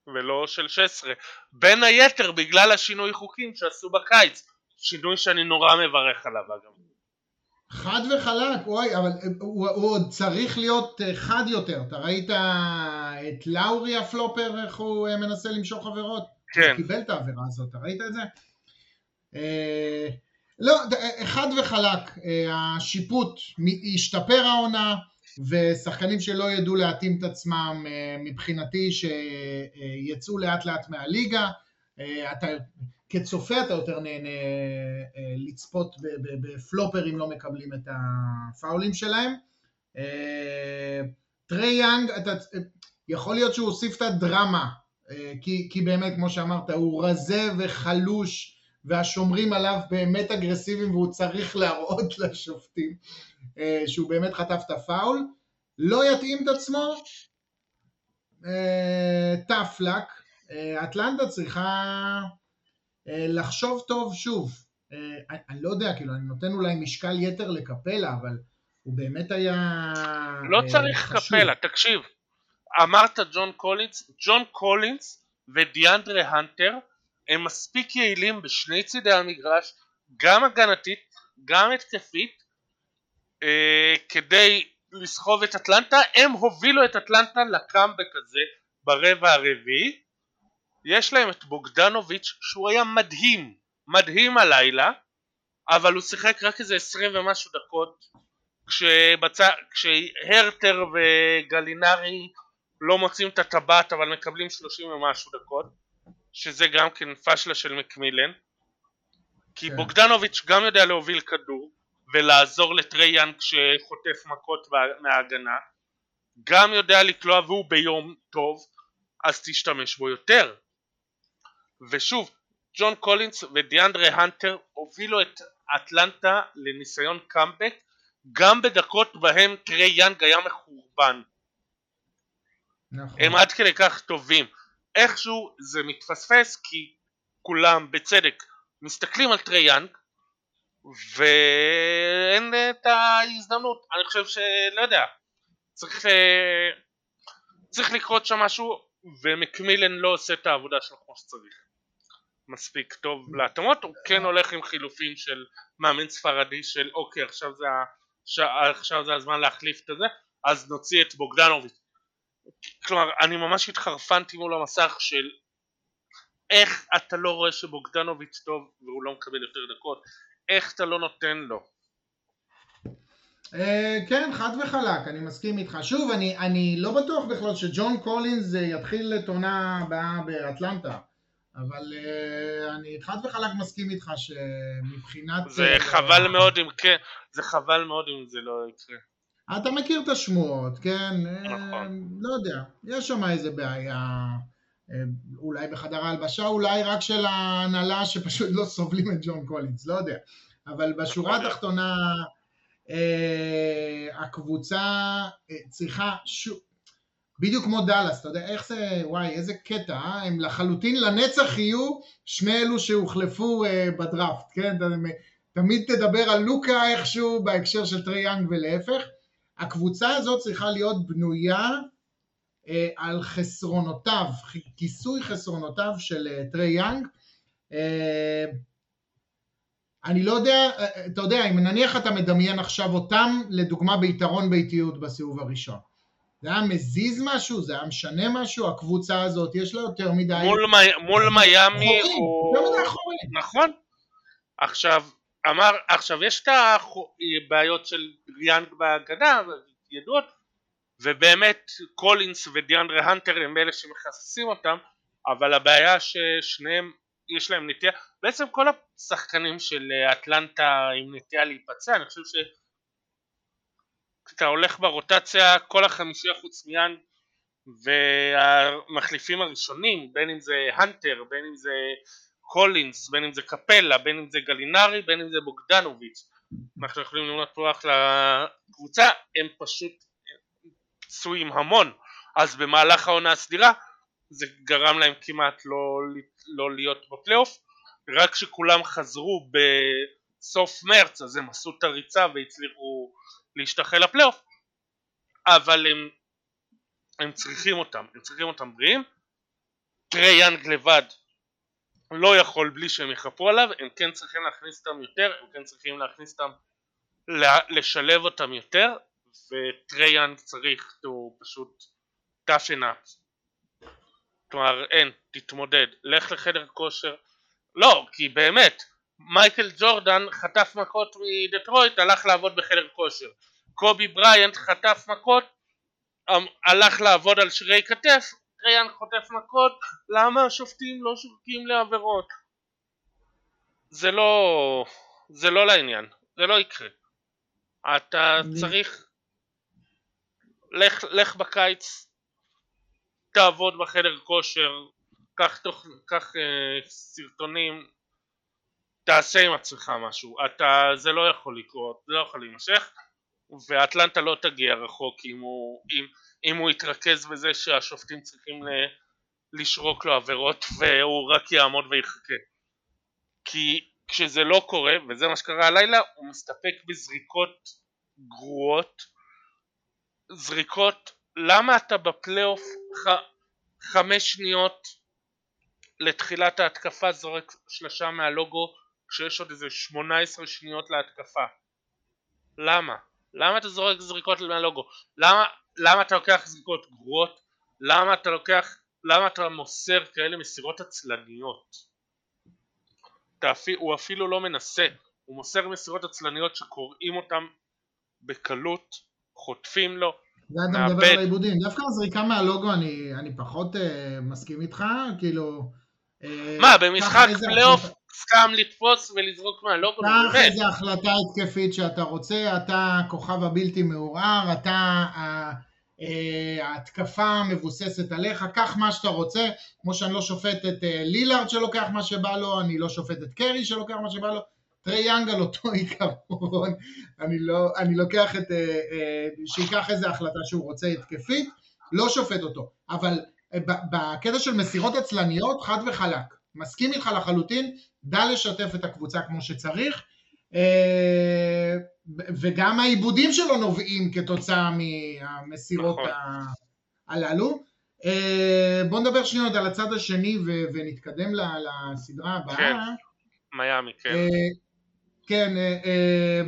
ולא של 16 בין היתר בגלל השינוי חוקים שעשו בקיץ שינוי שאני נורא מברך עליו אגב חד וחלק, אוי, אבל הוא, הוא עוד צריך להיות אה, חד יותר. אתה ראית את לאורי הפלופר, איך הוא אה, מנסה למשוך עבירות? כן. הוא קיבל את העבירה הזאת, אתה ראית את זה? אה, לא, חד וחלק, אה, השיפוט השתפר העונה ושחקנים שלא ידעו להתאים את עצמם אה, מבחינתי שיצאו לאט לאט מהליגה, אתה כצופה אתה יותר נהנה לצפות בפלופרים לא מקבלים את הפאולים שלהם. טרי יאנג, יכול להיות שהוא הוסיף את הדרמה, כי, כי באמת כמו שאמרת הוא רזה וחלוש והשומרים עליו באמת אגרסיביים והוא צריך להראות לשופטים אה, שהוא באמת חטף את הפאול, לא יתאים את עצמו, tough luck, אטלנטה צריכה אה, לחשוב טוב שוב, אה, אני לא יודע, כאילו, אני נותן אולי משקל יתר לקפלה, אבל הוא באמת היה... לא צריך קפלה, תקשיב. אמרת ג'ון קולינס, ג'ון קולינס ודיאנדרה הנטר הם מספיק יעילים בשני צידי המגרש, גם הגנתית, גם התקפית, אה, כדי לסחוב את אטלנטה, הם הובילו את אטלנטה לקאמבק הזה ברבע הרביעי, יש להם את בוגדנוביץ' שהוא היה מדהים, מדהים הלילה, אבל הוא שיחק רק איזה עשרים ומשהו דקות, כשבצ... כשהרטר וגלינרי לא מוצאים את הטבעת אבל מקבלים שלושים ומשהו דקות, שזה גם כן פשלה של מקמילן, כי כן. בוגדנוביץ' גם יודע להוביל כדור, ולעזור לטרייאן כשחוטף מכות מההגנה גם יודע לקלוע והוא ביום טוב אז תשתמש בו יותר ושוב ג'ון קולינס ודיאנדרה הנטר הובילו את אטלנטה לניסיון קאמבק גם בדקות בהם טרי יאנג היה מחורבן נכון. הם עד כדי כך טובים איכשהו זה מתפספס כי כולם בצדק מסתכלים על טרי יאנג ואין את ההזדמנות אני חושב שלא יודע צריך אה, צריך לקרות שם משהו ומקמילן לא עושה את העבודה שלו כמו שצריך מספיק טוב להתאמות הוא כן הולך עם חילופים של מאמן ספרדי של אוקיי עכשיו זה. עכשיו זה הזמן להחליף את זה אז נוציא את בוגדנוביץ' כלומר אני ממש התחרפנתי מול המסך של איך אתה לא רואה שבוגדנוביץ' טוב והוא לא מקבל יותר דקות איך אתה לא נותן לו? Uh, כן, חד וחלק, אני מסכים איתך. שוב, אני, אני לא בטוח בכלל שג'ון קולינס יתחיל את עונה הבאה באטלנטה, אבל uh, אני חד וחלק מסכים איתך שמבחינת... זה חבל מאוד אם כן, זה חבל מאוד אם זה לא יקרה. אתה מכיר את השמועות, כן? נכון. לא יודע, יש שם איזה בעיה. אולי בחדר ההלבשה, אולי רק של ההנהלה שפשוט לא סובלים את ג'ון קולינס, לא יודע. אבל בשורה התחתונה, אה, הקבוצה אה, צריכה, שוב, בדיוק כמו דאלאס, אתה יודע איך זה, וואי, איזה קטע, אה? הם לחלוטין לנצח יהיו שני אלו שהוחלפו אה, בדראפט, כן? תמיד תדבר על לוקה איכשהו בהקשר של טרי יאנג ולהפך. הקבוצה הזאת צריכה להיות בנויה אה, על חסרונותיו, כיסוי חסרונותיו של אה, טרי יאנג. אה, אני לא יודע, אתה יודע, אם נניח אתה מדמיין עכשיו אותם לדוגמה ביתרון ביתיות בסיבוב הראשון. זה היה מזיז משהו? זה היה משנה משהו? הקבוצה הזאת, יש לה יותר מדי... מול, מי, מול מיאמי הוא... יותר מדי חורים. נכון. עכשיו, אמר, עכשיו יש את הבעיות של יאנג בהגנה, ידועות, ובאמת קולינס ודיאנדרה הנטר הם אלה שמכסים אותם אבל הבעיה ששניהם יש להם נטייה בעצם כל השחקנים של אטלנטה עם נטייה להיפצע אני חושב שאתה הולך ברוטציה כל החמישייה חוץ מיאנג והמחליפים הראשונים בין אם זה הנטר בין אם זה קולינס בין אם זה קפלה בין אם זה גלינרי בין אם זה בוגדנוביץ' אנחנו יכולים למנות אחלה קבוצה הם פשוט פצועים המון. אז במהלך העונה הסדירה זה גרם להם כמעט לא, לא להיות בפלייאוף. רק כשכולם חזרו בסוף מרץ אז הם עשו את הריצה והצליחו להשתחל לפלייאוף. אבל הם, הם צריכים אותם, הם צריכים אותם בריאים. טרי יאנג לבד לא יכול בלי שהם יחפו עליו הם כן צריכים להכניס אותם יותר הם כן צריכים להכניס אותם לשלב אותם יותר וטרי יאנג צריך to פשוט toughen up כלומר אין, תתמודד, לך לחדר כושר. לא, כי באמת מייקל ג'ורדן חטף מכות מדטרויט, הלך לעבוד בחדר כושר. קובי בריינט חטף מכות, אמ, הלך לעבוד על שרירי כתף, טרי יאנג חוטף מכות, למה השופטים לא שורקים לעבירות? זה לא, זה לא לעניין, זה לא יקרה. אתה צריך לך, לך בקיץ, תעבוד בחדר כושר, קח, תוך, קח אה, סרטונים, תעשה עם עצמך משהו, אתה, זה לא יכול לקרות, זה לא יכול להימשך ואטלנטה לא תגיע רחוק אם הוא, אם, אם הוא יתרכז בזה שהשופטים צריכים ל, לשרוק לו עבירות והוא רק יעמוד ויחכה כי כשזה לא קורה, וזה מה שקרה הלילה, הוא מסתפק בזריקות גרועות, זריקות, למה אתה בפלייאוף ח... חמש שניות לתחילת ההתקפה זורק שלושה מהלוגו כשיש עוד איזה 18 שניות להתקפה? למה? למה אתה זורק זריקות מהלוגו? למה, למה אתה לוקח זריקות גרועות? למה אתה לוקח, למה אתה מוסר כאלה מסירות עצלניות? אפילו, הוא אפילו לא מנסה, הוא מוסר מסירות עצלניות שקוראים אותם בקלות, חוטפים לו, זה אתה מדבר על העיבודים. דווקא הזריקה מהלוגו אני, אני פחות uh, מסכים איתך, כאילו... אה, מה, במשחק פלייאוף סתם לתפוס ולזרוק מהלוגו? קח איזה החלטה התקפית שאתה רוצה, אתה הכוכב הבלתי מעורער, אתה אה, ההתקפה מבוססת עליך, קח מה שאתה רוצה, כמו שאני לא שופט את אה, לילארד שלוקח מה שבא לו, אני לא שופט את קרי שלוקח מה שבא לו, טרי יאנג על אותו עיקרון, אני, לא, אני לוקח את, אה, שייקח איזה החלטה שהוא רוצה התקפית, לא שופט אותו, אבל בקטע של מסירות עצלניות, חד וחלק, מסכים איתך לחלוטין, דע לשתף את הקבוצה כמו שצריך, וגם העיבודים שלו נובעים כתוצאה מהמסירות נכון. הללו. אה, בואו נדבר שנייה עוד על הצד השני ונתקדם לסדרה הבאה. כן, מיאמי, כן. אה, כן, אה,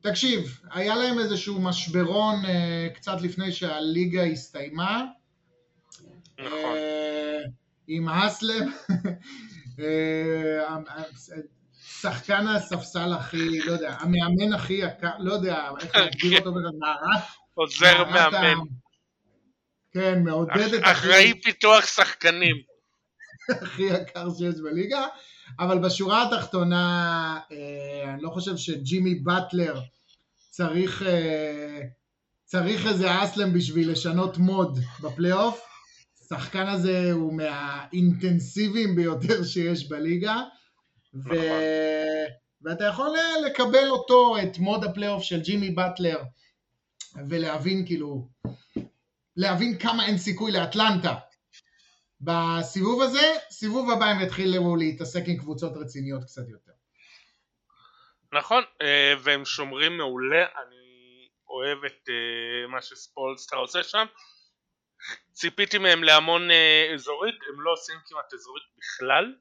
תקשיב, היה להם איזשהו משברון קצת לפני שהליגה הסתיימה. נכון. עם האסלם. שחקן הספסל הכי, לא יודע, המאמן הכי יקר, לא יודע איך להגדיר אותו במערך. עוזר מאמן. כן, מעודד את... אחראי פיתוח שחקנים. הכי יקר שיש בליגה, אבל בשורה התחתונה, אה, אני לא חושב שג'ימי באטלר צריך, אה, צריך איזה אסלם בשביל לשנות mode בפלייאוף. השחקן הזה הוא מהאינטנסיביים ביותר שיש בליגה. ו... נכון. ואתה יכול לקבל אותו, את mode הפלייאוף של ג'ימי באטלר, ולהבין כאילו, להבין כמה אין סיכוי לאטלנטה. בסיבוב הזה, סיבוב הבא הם יתחילו להתעסק עם קבוצות רציניות קצת יותר. נכון, אה, והם שומרים מעולה, אני אוהב את אה, מה שספולסטר עושה שם. ציפיתי מהם להמון אה, אזורית, הם לא עושים כמעט אזורית בכלל.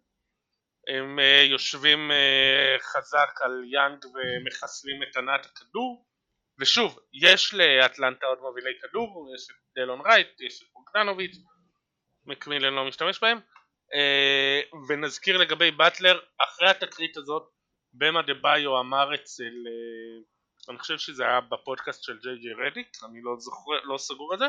הם uh, יושבים uh, חזק על יאנג ומחסלים את ענת הכדור. ושוב, יש לאטלנטה עוד מובילי כדור, יש את דלון רייט, יש את בוגדנוביץ', מקמילן לא משתמש בהם. ונזכיר לגבי באטלר, אחרי התקרית הזאת במה דה ביו אמר אצל, אני חושב שזה היה בפודקאסט של ג'יי ג'יי רדיק, אני לא, זוכר, לא סגור על זה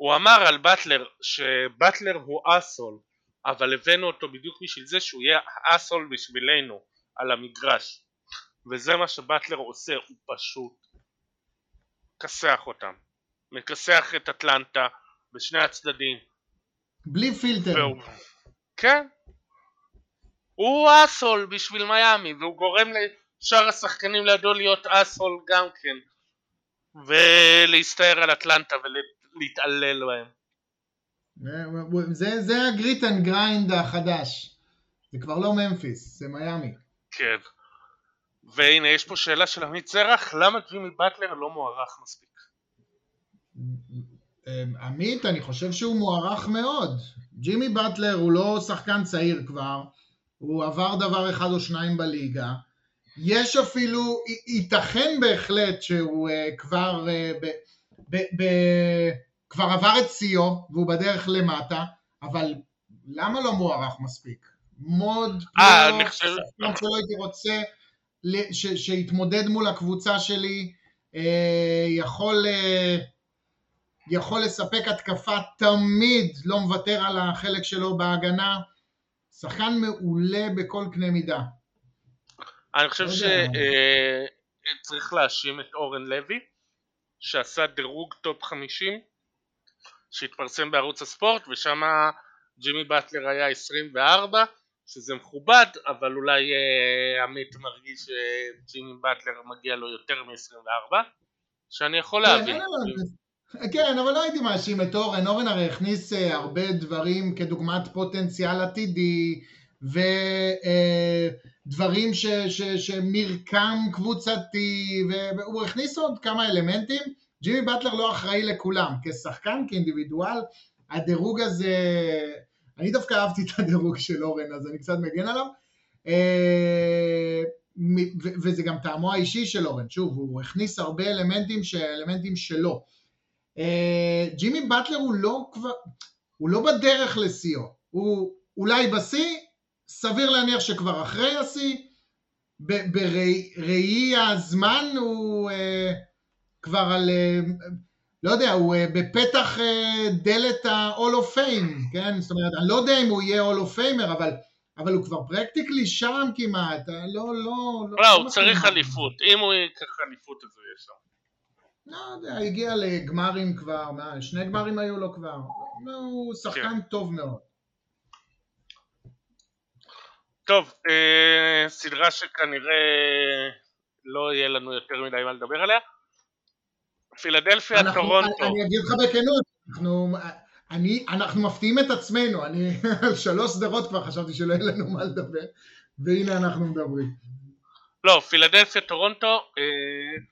הוא אמר על באטלר שבאטלר הוא אסול אבל הבאנו אותו בדיוק בשביל זה שהוא יהיה האסול בשבילנו על המגרש. וזה מה שבטלר עושה, הוא פשוט מכסח אותם. מכסח את אטלנטה בשני הצדדים. בלי פילטר. והוא... כן. הוא asshole בשביל מיאמי והוא גורם לשאר השחקנים לידו להיות asshole גם כן. ולהסתער על אטלנטה ולהתעלל בהם זה, זה ה grit and grind החדש. זה כבר לא ממפיס, זה מיאמי. כן. והנה יש פה שאלה של עמית זרח, למה ג'ימי באטלר לא מוערך מספיק? אמ, עמית, אני חושב שהוא מוערך מאוד. ג'ימי באטלר הוא לא שחקן צעיר כבר, הוא עבר דבר אחד או שניים בליגה. יש אפילו, ייתכן בהחלט שהוא uh, כבר ב, ב, ב, כבר עבר את שיאו והוא בדרך למטה, אבל למה לא מוערך מספיק? mode אה, פלייאוף, שחקן שלא הייתי רוצה ש, שיתמודד מול הקבוצה שלי, אה, יכול, אה, יכול לספק התקפה תמיד, לא מוותר על החלק שלו בהגנה, שחקן מעולה בכל קנה מידה. אני חושב לא שצריך אה, להאשים את אורן לוי שעשה דירוג top 50 שהתפרסם בערוץ הספורט ושם ג'ימי באטלר היה 24 שזה מכובד אבל אולי אה, עמית מרגיש שג'ימי באטלר מגיע לו יותר מ-24 שאני יכול כן, להבין. כן, אבל לא הייתי מאשים את אורן, אורן הרי הכניס אה, הרבה דברים כדוגמת פוטנציאל עתידי ו... אה, דברים ש, ש, שמרקם קבוצתי, והוא הכניס עוד כמה אלמנטים. ג'ימי באטלר לא אחראי לכולם, כשחקן, כאינדיבידואל, הדירוג הזה, אני דווקא אהבתי את הדירוג של אורן, אז אני קצת מגן עליו. אה, וזה גם טעמו האישי של אורן, שוב, הוא הכניס הרבה אלמנטים, אלמנטים שלו. אה, ג'ימי באטלר הוא לא כבר, הוא לא בדרך לשיאו, הוא אולי בשיא, סביר להניח שכבר אחרי השיא, בראי הזמן הוא uh, כבר על, uh, לא יודע, הוא uh, בפתח uh, דלת ה-all of fame, כן? זאת אומרת, אני לא יודע אם הוא יהיה all of famer, אבל, אבל הוא כבר פרקטיקלי שם כמעט, לא, לא, לא. לא, לא הוא צריך אליפות, אם הוא ייקח אליפות אז הוא יהיה שם. לא יודע, הגיע לגמרים כבר, מה, שני גמרים היו לו כבר, הוא שחקן כן. טוב מאוד. טוב, אה, סדרה שכנראה לא יהיה לנו יותר מדי מה לדבר עליה. פילדלפיה, אנחנו, טורונטו. אני, אגיד לך בכנות, אנחנו, אני, אנחנו מפתיעים את עצמנו, אני על שלוש סדרות כבר חשבתי שלא יהיה לנו מה לדבר, והנה אנחנו מדברים. לא, פילדלפיה, טורונטו, אה,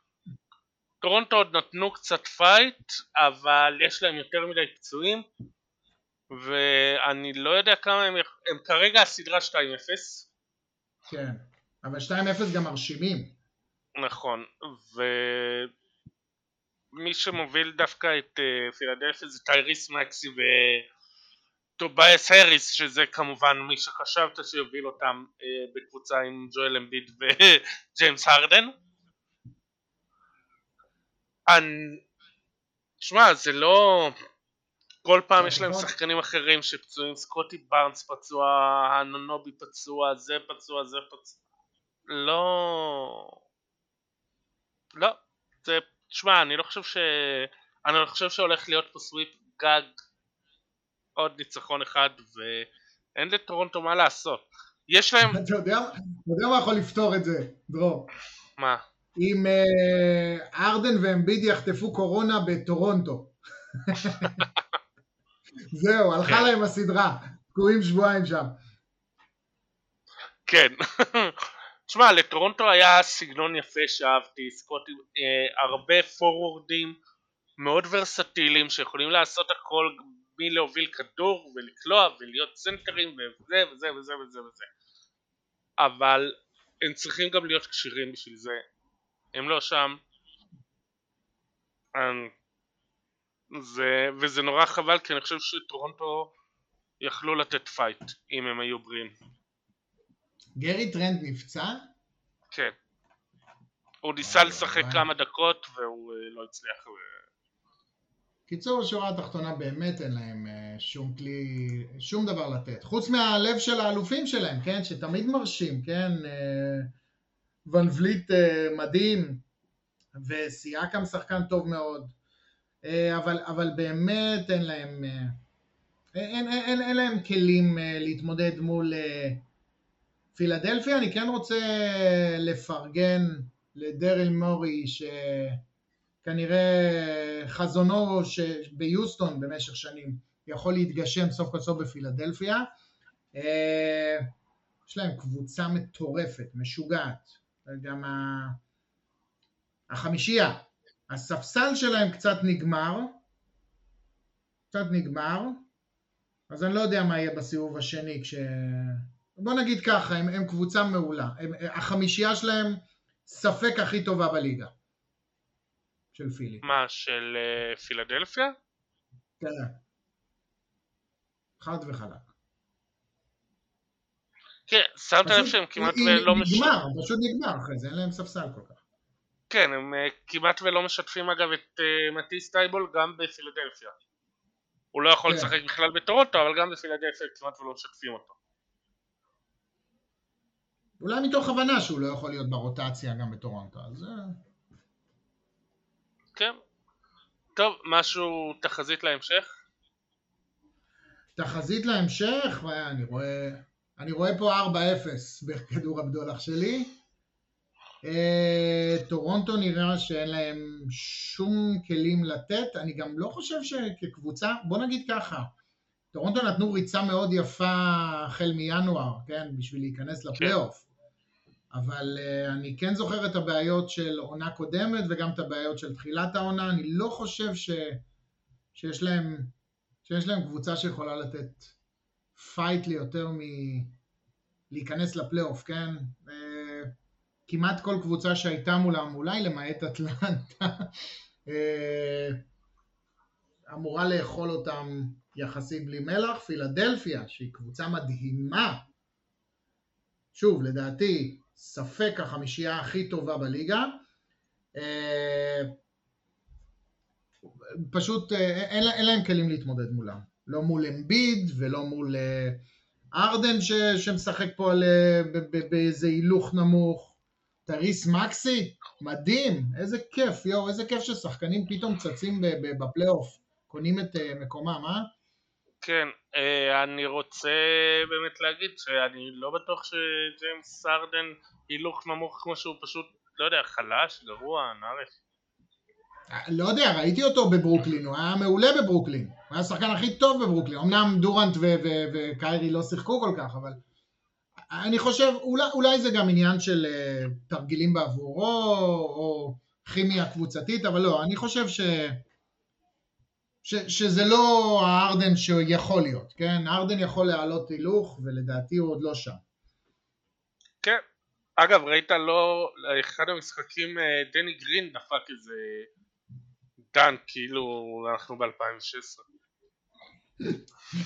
טורונטו עוד נתנו קצת fight, אבל יש להם יותר מדי פצועים. ואני לא יודע כמה הם, הם כרגע הסדרה 2-0. כן, אבל 2-0 גם מרשימים. נכון, ומי שמוביל דווקא את uh, פילדלפיה זה טייריס מקסי וטובייס הריס, שזה כמובן מי שחשבת שיוביל אותם uh, בקבוצה עם ג'ואל אמביד וג'יימס הרדן. אני... שמע, זה לא... כל פעם יש להם שחקנים אחרים שפצועים, סקוטי בארנס פצוע, הנונובי פצוע, זה פצוע, זה פצוע. לא... לא. זה... תשמע, אני לא חושב ש... אני לא חושב שהולך להיות פה סוויפ גג עוד ניצחון אחד ואין לטורונטו מה לעשות. יש להם... אתה יודע, מה יכול לפתור את זה, דרור? מה? אם אה, ארדן ואמביד יחטפו קורונה בטורונטו. זהו, הלכה כן. להם הסדרה, תקועים שבועיים שם. כן. תשמע, לטורונטו היה סגנון יפה שאהבתי, סקוטי, אה, הרבה פורוורדים מאוד ורסטיליים שיכולים לעשות הכל מלהוביל כדור ולקלוע ולהיות סנטרים וזה וזה וזה וזה וזה אבל הם צריכים גם להיות כשירים בשביל זה הם לא שם זה, וזה נורא חבל כי אני חושב שטורונטו יכלו לתת fight אם הם היו בריאים. גארי טרנט נפצע? כן. הוא ניסה לשחק כמה דקות והוא אה, לא הצליח. קיצור, השורה התחתונה באמת אין להם אה, שום כלי, שום דבר לתת. חוץ מהלב של האלופים שלהם, כן? שתמיד מרשים, כן? אה, ון וליט מדהים, וסייקם שחקן טוב מאוד. אה, אבל, אבל באמת אין להם, אה, אין, אין, אין, אין להם כלים אה, להתמודד מול פילדלפיה. אני כן רוצה לפרגן לדרל מורי שכנראה חזונו ביוסטון במשך שנים יכול להתגשם סוף כל סוף בפילדלפיה. יש להם קבוצה מטורפת, משוגעת. גם החמישייה, הספסל שלהם קצת נגמר, קצת נגמר, אז אני לא יודע מה יהיה בסיבוב השני כש... בוא נגיד ככה, הם, הם קבוצה מעולה, הם, החמישייה שלהם ספק הכי טובה בליגה של פילי. מה, של uh, פילדלפיה? כן. חד וחלק. כן, שמת לב שהם כמעט ולא משנה. נגמר, פשוט נגמר אחרי זה, אין להם ספסל כל כך. כן, הם uh, כמעט ולא משתפים אגב את uh, מטיס טייבול גם בפילדלפיה. הוא לא יכול כן. לשחק בכלל בטורונטו, אבל גם בפילדלפיה כמעט ולא משתפים אותו. אולי מתוך הבנה שהוא לא יכול להיות ברוטציה גם בטורונטו, אז... אה. כן. טוב, משהו, תחזית להמשך? תחזית להמשך? אני רואה, אני רואה פה 4-0 בכדור הבדולח שלי. אה, טורונטו נראה שאין להם שום כלים לתת, אני גם לא חושב שכקבוצה, בוא נגיד ככה, טורונטו נתנו ריצה מאוד יפה החל מינואר, כן, בשביל להיכנס לפלייאוף. אבל uh, אני כן זוכר את הבעיות של עונה קודמת וגם את הבעיות של תחילת העונה, אני לא חושב ש, שיש, להם, שיש להם קבוצה שיכולה לתת fight ליותר מ... להיכנס לפלייאוף, כן? Uh, כמעט כל קבוצה שהייתה מולם, אולי למעט אטלנטה, uh, אמורה לאכול אותם יחסית בלי מלח, פילדלפיה, שהיא קבוצה מדהימה, שוב, לדעתי, ספק החמישייה הכי טובה בליגה. אה, פשוט אה, אין, אין להם כלים להתמודד מולם. לא מול אמביד ולא מול אה, הארדן ש, שמשחק פה באיזה הילוך נמוך. טייריס מקסי, מדהים, איזה כיף, יואו, איזה כיף ששחקנים פתאום צצים בפלייאוף, קונים את מקומם, אה? כן, אה, אני רוצה באמת להגיד שאני לא בטוח שג'יימס סרדן הילוך נמוך כמו שהוא פשוט, לא יודע, חלש, גרוע, נארף. לא יודע, ראיתי אותו בברוקלין, הוא היה מעולה בברוקלין, הוא היה השחקן הכי טוב בברוקלין, אמנם דורנט וקיירי לא שיחקו כל כך, אבל אני חושב, אולי, אולי זה גם עניין של uh, תרגילים בעבורו, או כימיה קבוצתית, אבל לא, אני חושב ש... ש, שזה לא הארדן שיכול להיות, כן? הארדן יכול להעלות הילוך ולדעתי הוא עוד לא שם. כן, אגב ראית לא, אחד המשחקים אה, דני גרין דפק איזה דן כאילו אנחנו ב-2016.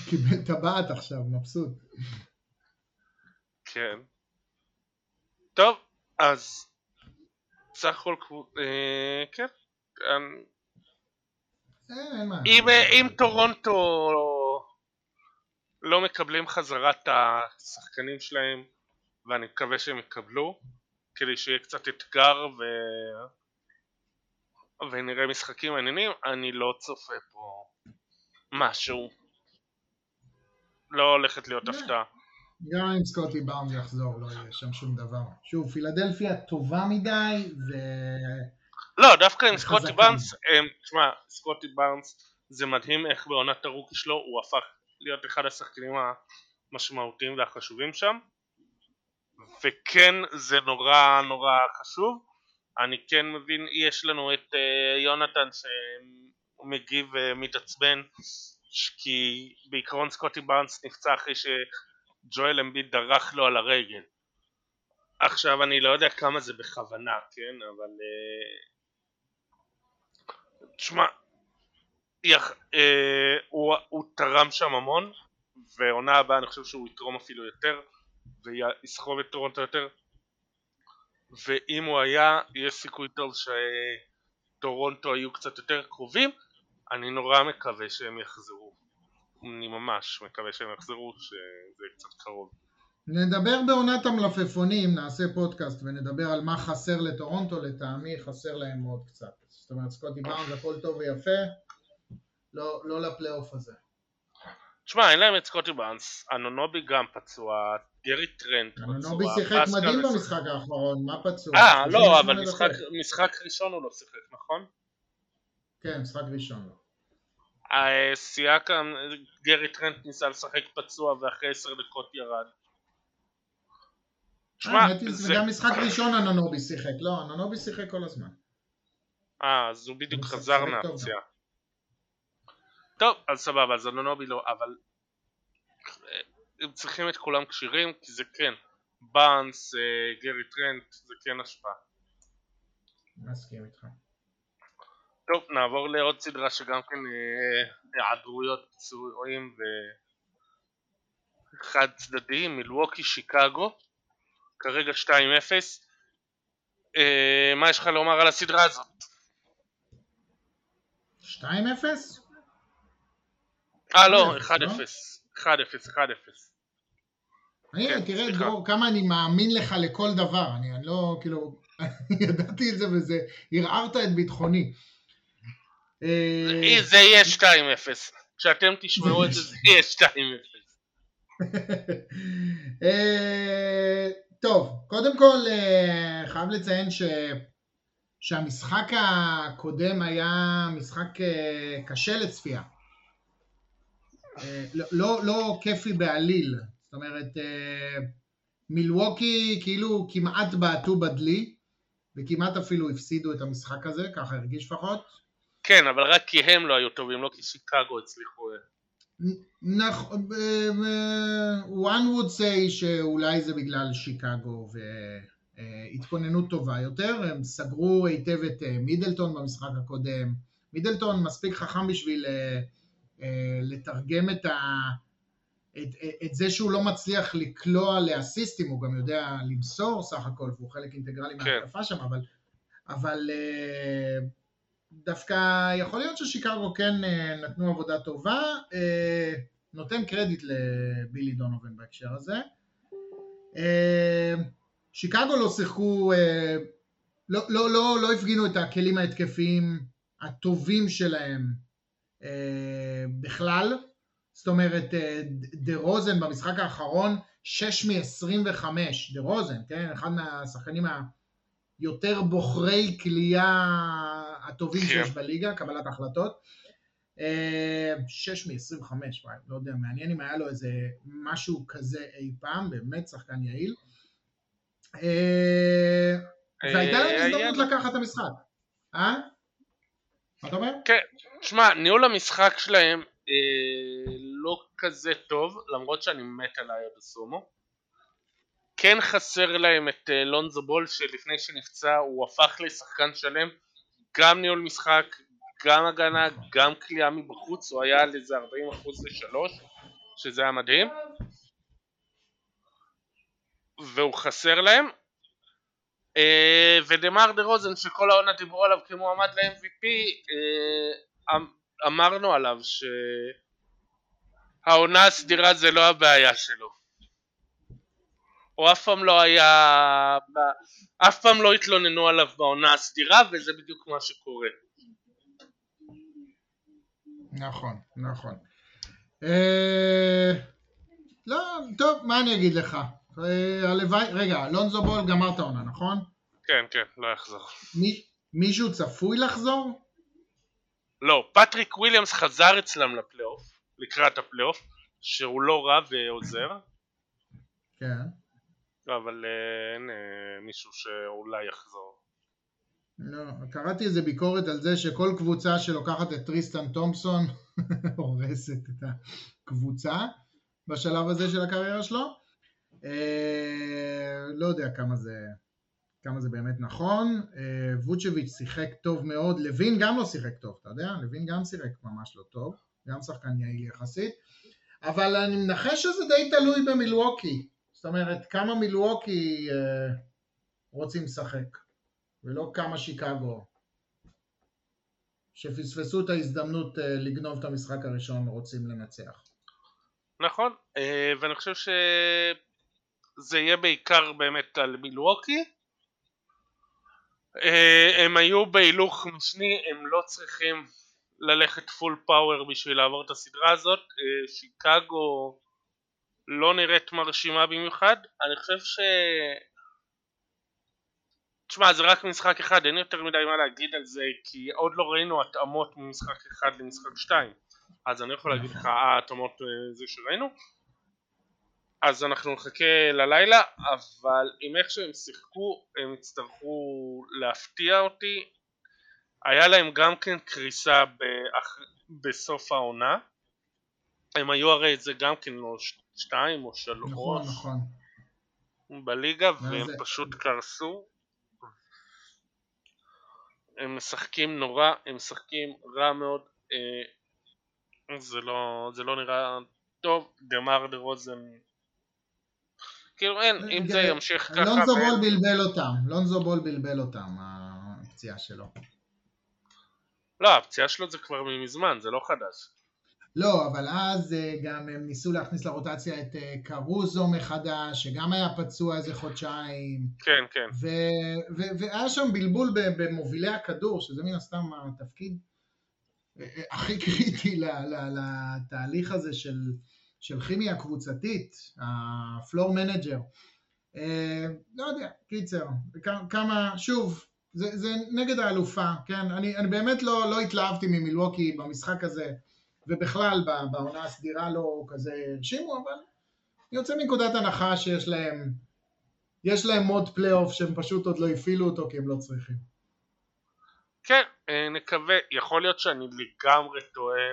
קיבל טבעת עכשיו, מבסוט. כן. טוב, אז סך הכל, אה, כן, אם, אם טורונטו לא מקבלים חזרה את השחקנים שלהם ואני מקווה שהם יקבלו כדי שיהיה קצת אתגר ו... ונראה משחקים מעניינים אני לא צופה פה משהו. לא הולכת להיות הפתעה גם אם סקוטי בארנס יחזור לא יהיה שם שום דבר. שוב פילדלפיה טובה מדי ו... לא, דווקא עם סקוטי בארנס, תשמע, סקוטי בארנס זה מדהים איך בעונת הרוקי שלו הוא הפך להיות אחד השחקנים המשמעותיים והחשובים שם. וכן זה נורא נורא חשוב. אני כן מבין, יש לנו את uh, יונתן שמגיב ומתעצבן כי בעיקרון סקוטי בארנס נפצע אחרי שג'ואל אמביד דרך לו על הרגל. עכשיו אני לא יודע כמה זה בכוונה, כן, אבל uh, תשמע, אה, הוא, הוא תרם שם המון ועונה הבאה אני חושב שהוא יתרום אפילו יותר ויסחוב את טורונטו יותר. ואם הוא היה יש סיכוי טוב שטורונטו היו קצת יותר קרובים אני נורא מקווה שהם יחזרו אני ממש מקווה שהם יחזרו שזה קצת קרוב נדבר בעונת המלפפונים, נעשה פודקאסט ונדבר על מה חסר לטורונטו, לטעמי חסר להם עוד קצת. זאת אומרת סקוטי באונד הכל טוב ויפה, לא, לא לפלייאוף הזה. תשמע, אין להם את סקוטי באונס, אנונובי גם פצוע, גרי טרנט פצוע. אנונובי שיחק מדהים במשחק האחרון, מה פצוע? אה, לא, אבל משחק, משחק ראשון הוא לא שיחק, נכון? כן, משחק ראשון לא. סייקם, גרי טרנט ניסה לשחק פצוע ואחרי עשר דקות ירד. תשמע, אה, זה... גם משחק ראשון אנונובי שיחק, לא, אנונובי שיחק כל הזמן. אה, אז הוא בדיוק חזר מהפציעה. טוב, אז סבבה, אז אנונובי לא, אבל אה, הם צריכים את כולם כשירים, כי זה כן, באנס, אה, גרי טרנט, זה כן השפעה. מסכים איתך. טוב, נעבור לעוד סדרה שגם כן היעדרויות פצועים ו... חד צדדי, מלווקי שיקגו, כרגע 2-0. מה יש לך לומר על הסדרה הזאת? 2-0? אה לא, 1-0. 1-0, 1-0. אני, כן, תראה דרור, כמה אני מאמין לך לכל דבר, אני, אני לא, כאילו, ידעתי את זה וזה, ערערת את ביטחוני. אה, זה יהיה 2-0, כשאתם תשמעו את זה, זה יהיה 2-0. אה, טוב, קודם כל אה, חייב לציין ש... שהמשחק הקודם היה משחק קשה לצפייה. לא, לא, לא כיפי בעליל, זאת אומרת, מילווקי כאילו כמעט בעטו בדלי, וכמעט אפילו הפסידו את המשחק הזה, ככה הרגיש לפחות. כן, אבל רק כי הם לא היו טובים, לא כי שיקגו הצליחו. נכון, one would say שאולי זה בגלל שיקגו והתכוננות טובה יותר, הם סגרו היטב את מידלטון במשחק הקודם, מידלטון מספיק חכם בשביל לתרגם את, ה, את, את זה שהוא לא מצליח לקלוע לאסיסטים, הוא גם יודע למסור סך הכל, והוא חלק אינטגרלי כן. מההתקפה שם, אבל, אבל דווקא יכול להיות ששיקגו כן נתנו עבודה טובה, נותן קרדיט לבילי דונובן בהקשר הזה. שיקגו לא שיחקו, לא, לא, לא, לא הפגינו את הכלים ההתקפיים הטובים שלהם אה, בכלל, זאת אומרת אה, דה רוזן במשחק האחרון 6 מ-25, דה רוזן, כן, אחד מהשחקנים היותר בוחרי כליאה הטובים כן. שיש בליגה, קבלת החלטות. 6 מ-25, וואי, לא יודע, מעניין אם היה לו איזה משהו כזה אי פעם, באמת שחקן יעיל. אה, והייתה להם הזדמנות לקחת את המשחק. אה? מה אתה אומר? כן, תשמע, ניהול המשחק שלהם אה, לא כזה טוב, למרות שאני מת על היד הסומו. כן חסר להם את אה, לונזו בול שלפני שנפצע הוא הפך לשחקן שלם, גם ניהול משחק, גם הגנה, גם כליאה מבחוץ, הוא היה על איזה 40% לשלוש, שזה היה מדהים. והוא חסר להם, אה, ודמר דה רוזן שכל העונה דיברו עליו כמועמד ל-MVP אה, אמ, אמרנו עליו שהעונה הסדירה זה לא הבעיה שלו הוא אף פעם לא היה אף פעם לא התלוננו עליו בעונה הסדירה וזה בדיוק מה שקורה נכון נכון אה, לא טוב מה אני אגיד לך אה, הלוואי, רגע, אלונזו בול גמר את העונה, נכון? כן, כן, לא יחזור. מי, מישהו צפוי לחזור? לא, פטריק וויליאמס חזר אצלם לפלייאוף, לקראת הפלייאוף, שהוא לא רע ועוזר. כן. לא, אבל אה, אין אה, מישהו שאולי יחזור. לא, קראתי איזה ביקורת על זה שכל קבוצה שלוקחת את טריסטן תומפסון הורסת את הקבוצה בשלב הזה של הקריירה שלו. אה, לא יודע כמה זה, כמה זה באמת נכון. אה, ווצ'ביץ' שיחק טוב מאוד, לוין גם לא שיחק טוב, אתה יודע? לוין גם שיחק ממש לא טוב, גם שחקן יעיל יחסית. אבל אני מנחש שזה די תלוי במילווקי. זאת אומרת, כמה מילווקי אה, רוצים לשחק, ולא כמה שיקגו, שפספסו את ההזדמנות אה, לגנוב את המשחק הראשון רוצים לנצח. נכון, אה, ואני חושב ש... זה יהיה בעיקר באמת על מילווקי. הם היו בהילוך משני הם לא צריכים ללכת פול פאוור בשביל לעבור את הסדרה הזאת. שיקגו לא נראית מרשימה במיוחד אני חושב ש... תשמע זה רק משחק אחד אין יותר מדי מה להגיד על זה כי עוד לא ראינו התאמות ממשחק אחד למשחק שתיים אז אני יכול להגיד לך אה התאמות אה, זה שראינו אז אנחנו נחכה ללילה, אבל עם איך שהם שיחקו הם יצטרכו להפתיע אותי. היה להם גם כן קריסה באח... בסוף העונה. הם היו הרי זה גם כן לא שתיים או שלוש. נכון, נכון. בליגה והם זה... פשוט קרסו. הם משחקים נורא, הם משחקים רע מאוד. אה, זה לא, זה לא נראה טוב. דמר דה רוזן כאילו אין, אם זה ימשיך ככה... לונזו בול בלבל אותם, לונזו בול בלבל אותם, הפציעה שלו. לא, הפציעה שלו זה כבר מזמן, זה לא חדש. לא, אבל אז אה, גם הם ניסו להכניס לרוטציה את אה, קרוזו מחדש, שגם היה פצוע איזה חודשיים. כן, כן. והיה שם בלבול במובילי הכדור, שזה מן הסתם התפקיד אה, הכי קריטי לתהליך הזה של... של כימיה קבוצתית, ה floor manager, לא יודע, קיצר, כמה, שוב, זה, זה נגד האלופה, כן, אני, אני באמת לא, לא התלהבתי ממילווקי במשחק הזה, ובכלל בעונה הסדירה לא כזה הרשימו, אבל אני יוצא מנקודת הנחה שיש להם יש להם mode פלייאוף שהם פשוט עוד לא הפעילו אותו כי הם לא צריכים. כן, אה, נקווה, יכול להיות שאני לגמרי טועה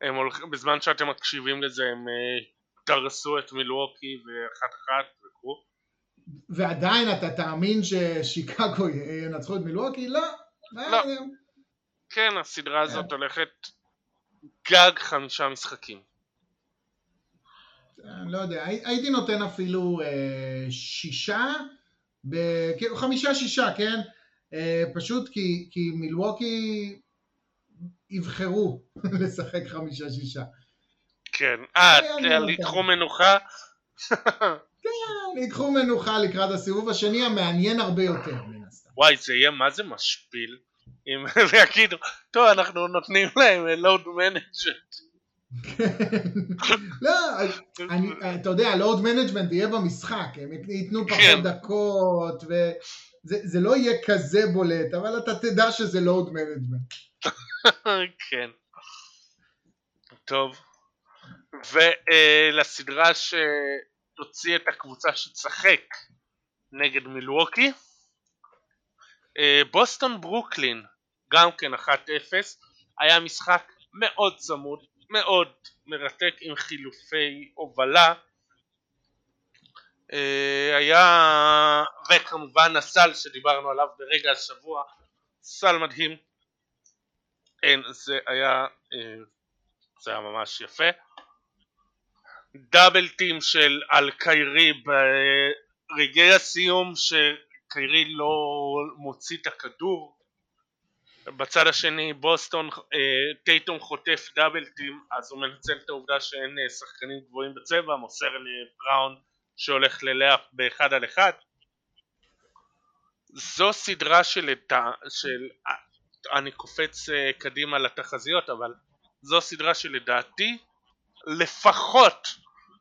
והם הולכים, בזמן שאתם מקשיבים לזה הם אה, דרסו את מילווקי ואחת אחת וכו'. ועדיין אתה תאמין ששיקגו ינצחו את מילווקי? לא. לא. כן, הסדרה הזאת הולכת גג חמישה משחקים. אני לא יודע, הייתי נותן אפילו אה, שישה, ב... כאילו חמישה שישה, כן? אה, פשוט כי, כי מילווקי יבחרו לשחק חמישה שישה. כן, אה, ייקחו מנוחה? כן, ייקחו מנוחה לקראת הסיבוב השני המעניין הרבה יותר מן הסתם. וואי, זה יהיה מה זה משפיל אם יגידו, טוב, אנחנו נותנים להם לואוד מנג'נט. לא, אני, אתה יודע, load management יהיה במשחק, הם ייתנו פחות כן. דקות, וזה לא יהיה כזה בולט, אבל אתה תדע שזה load management. כן. טוב. ולסדרה שתוציא את הקבוצה שתשחק נגד מילווקי, אה, בוסטון ברוקלין, גם כן 1-0, היה משחק מאוד צמוד, מאוד מרתק עם חילופי הובלה. אה, היה וכמובן הסל שדיברנו עליו ברגע השבוע סל מדהים. אין זה היה אה, זה היה ממש יפה. דאבל טים של על קיירי ברגעי הסיום שקיירי לא מוציא את הכדור. בצד השני בוסטון אה, טייטום חוטף דאבל טים אז הוא מנצל את העובדה שאין אה, שחקנים גבוהים בצבע מוסר לבראון שהולך ללאפ באחד על אחד. זו סדרה של, של אני קופץ אה, קדימה לתחזיות אבל זו סדרה שלדעתי לפחות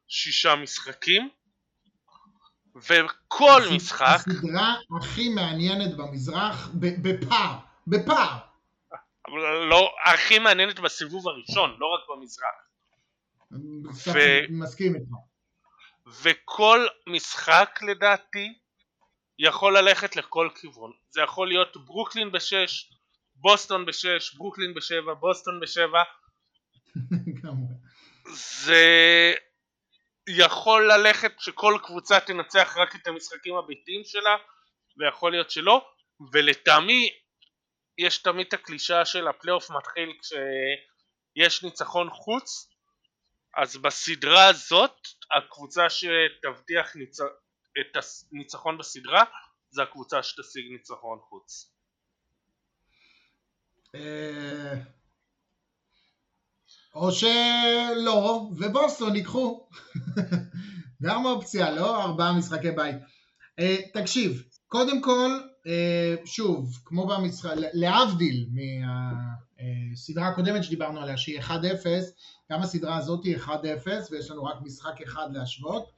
שישה משחקים וכל משחק הסדרה הכי מעניינת במזרח בפער בפער. לא הכי מעניינת בסיבוב הראשון, לא רק במזרח. ו... מסכים איתך. וכל משחק לדעתי יכול ללכת לכל כיוון. זה יכול להיות ברוקלין בשש, בוסטון בשש, ברוקלין בשבע, בוסטון בשבע. זה יכול ללכת שכל קבוצה תנצח רק את המשחקים הביתיים שלה, ויכול להיות שלא, ולטעמי יש תמיד את הקלישה של הפלייאוף מתחיל כשיש ניצחון חוץ אז בסדרה הזאת הקבוצה שתבטיח ניצ... את הניצחון בסדרה זה הקבוצה שתשיג ניצחון חוץ. אה, או שלא, ובוסטון ייקחו. גם אופציה, לא? ארבעה משחקי בית. אה, תקשיב, קודם כל, אה, שוב, כמו במשחק, להבדיל מהסדרה הקודמת שדיברנו עליה שהיא 1-0, גם הסדרה הזאת היא 1-0 ויש לנו רק משחק אחד להשוות,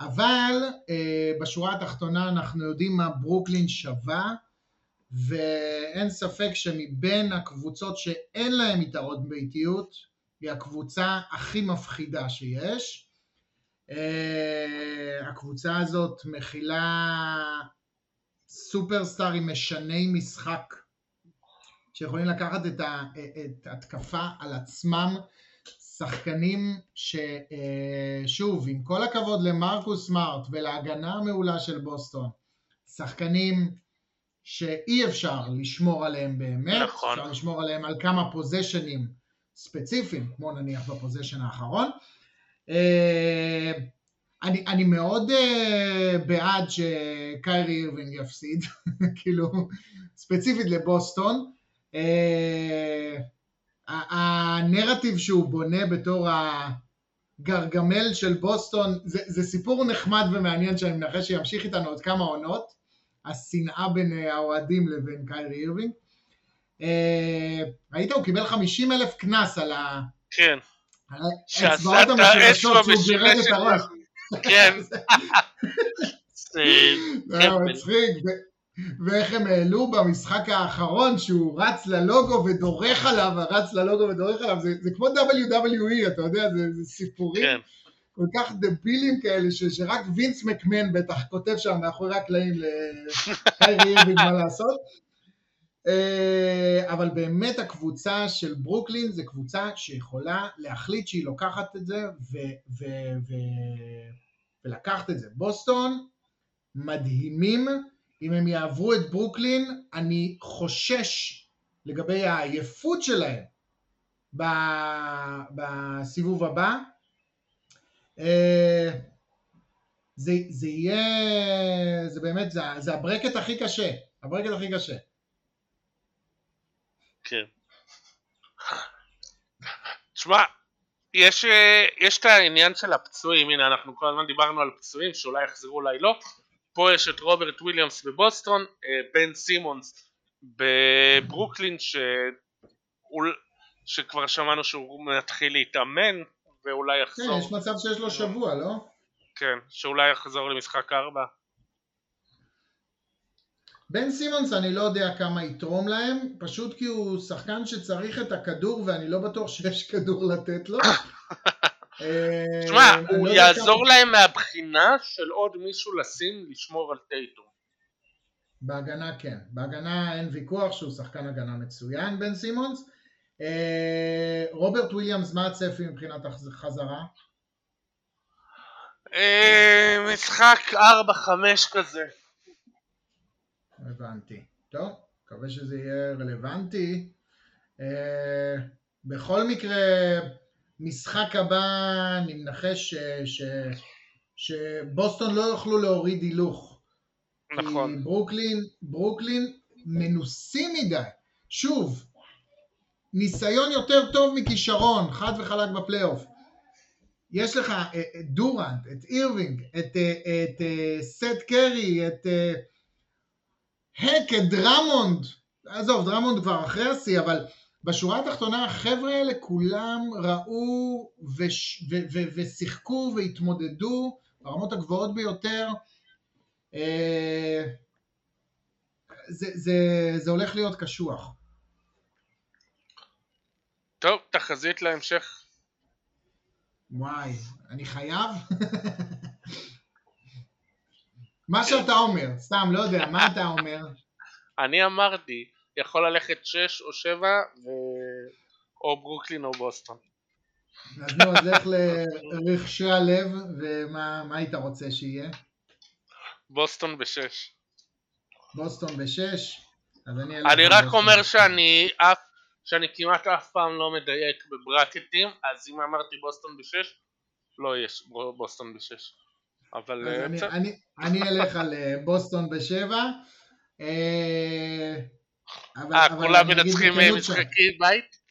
אבל אה, בשורה התחתונה אנחנו יודעים מה ברוקלין שווה ואין ספק שמבין הקבוצות שאין להן יתרון באיטיות היא הקבוצה הכי מפחידה שיש. אה, הקבוצה הזאת מכילה סופרסטארים משני משחק שיכולים לקחת את, ה, את התקפה על עצמם שחקנים ששוב עם כל הכבוד למרקוס סמארט ולהגנה המעולה של בוסטון שחקנים שאי אפשר לשמור עליהם באמת נכון. אפשר לשמור עליהם על כמה פוזיישנים ספציפיים כמו נניח ב possession האחרון אה, אני, אני מאוד uh, בעד שקיירי אירווינג יפסיד, כאילו, ספציפית לבוסטון. Uh, הנרטיב שהוא בונה בתור הגרגמל של בוסטון, זה, זה סיפור נחמד ומעניין שאני מנחש שימשיך איתנו עוד כמה עונות, השנאה בין האוהדים לבין קיירי אירווינג. Uh, ראית, הוא קיבל 50 אלף קנס על ה... כן. האצבעות המשולשות שהוא גירד את הראש. כן. זה מצחיק. ואיך הם העלו במשחק האחרון שהוא רץ ללוגו ודורך עליו, רץ ללוגו ודורך עליו, זה, זה כמו WWE, אתה יודע, זה, זה סיפורים. כן. כל כך דבילים כאלה, ש, שרק וינס מקמן בטח כותב שם מאחורי הקלעים לחיירי אירווינג מה לעשות. אה, אבל באמת הקבוצה של ברוקלין זה קבוצה שיכולה להחליט שהיא לוקחת את זה ו, ו, ו, ולקחת את זה. בוסטון מדהימים, אם הם יעברו את ברוקלין, אני חושש לגבי העייפות שלהם בסיבוב הבא. אה, זה, זה יהיה, זה באמת, זה, זה ה bracket הכי קשה, ה bracket הכי קשה. כן. תשמע, יש, אה, יש את העניין של הפצועים, הנה אנחנו כל הזמן דיברנו על פצועים שאולי יחזרו אולי לא, פה יש את רוברט וויליאמס בבוסטון, אה, בן סימונס בברוקלין ש... שכבר שמענו שהוא מתחיל להתאמן ואולי יחזור. כן, יש מצב שיש לו שבוע, לא? כן, שאולי יחזור למשחק ארבע. בן סימונס אני לא יודע כמה יתרום להם, פשוט כי הוא שחקן שצריך את הכדור ואני לא בטוח שיש כדור לתת לו. תשמע, אה, הוא לא יעזור. להם מהבחינה של עוד מישהו לשים לשמור על טייטו. בהגנה כן, בהגנה אין ויכוח שהוא שחקן הגנה מצוין בן סימונס. אה, רוברט וויליאמס, מה הצפי מבחינת החזרה? אה, משחק 4-5 כזה. הבנתי. טוב, מקווה שזה יהיה רלוונטי. בכל מקרה, משחק הבא אני מנחש שבוסטון לא יוכלו להוריד הילוך. נכון. כי ברוקלין, ברוקלין מנוסים מדי. שוב, ניסיון יותר טוב מכישרון, חד וחלק בפלייאוף. יש לך את דורנט, את אירווינג, את, את, את סת' קרי, את הק, את דרמונד. עזוב, דרמונד כבר אחרי השיא, אבל בשורה התחתונה החבר'ה האלה כולם ראו וש, ו, ו, ושיחקו והתמודדו ברמות הגבוהות ביותר. אה, זה, זה, זה הולך להיות קשוח. טוב, תחזית להמשך. וואי, אני חייב? מה שאתה אומר, סתם, לא יודע, מה אתה אומר? אני אמרתי, יכול ללכת 6 או 7 ו... או ברוקלין או בוסטון. אז נו, אז לך לרחשי הלב, ומה היית רוצה שיהיה? בוסטון בשש. בוסטון בשש? אז אני... אני רק אומר שאני אף, שאני כמעט אף פעם לא מדייק בברקטים, אז אם אמרתי בוסטון בשש, לא יהיה בוסטון בשש. אבל... אה, אני, אני, אני אלך על אה, בוסטון בשבע. אה, אה, כולם מנצחים משחקי בית?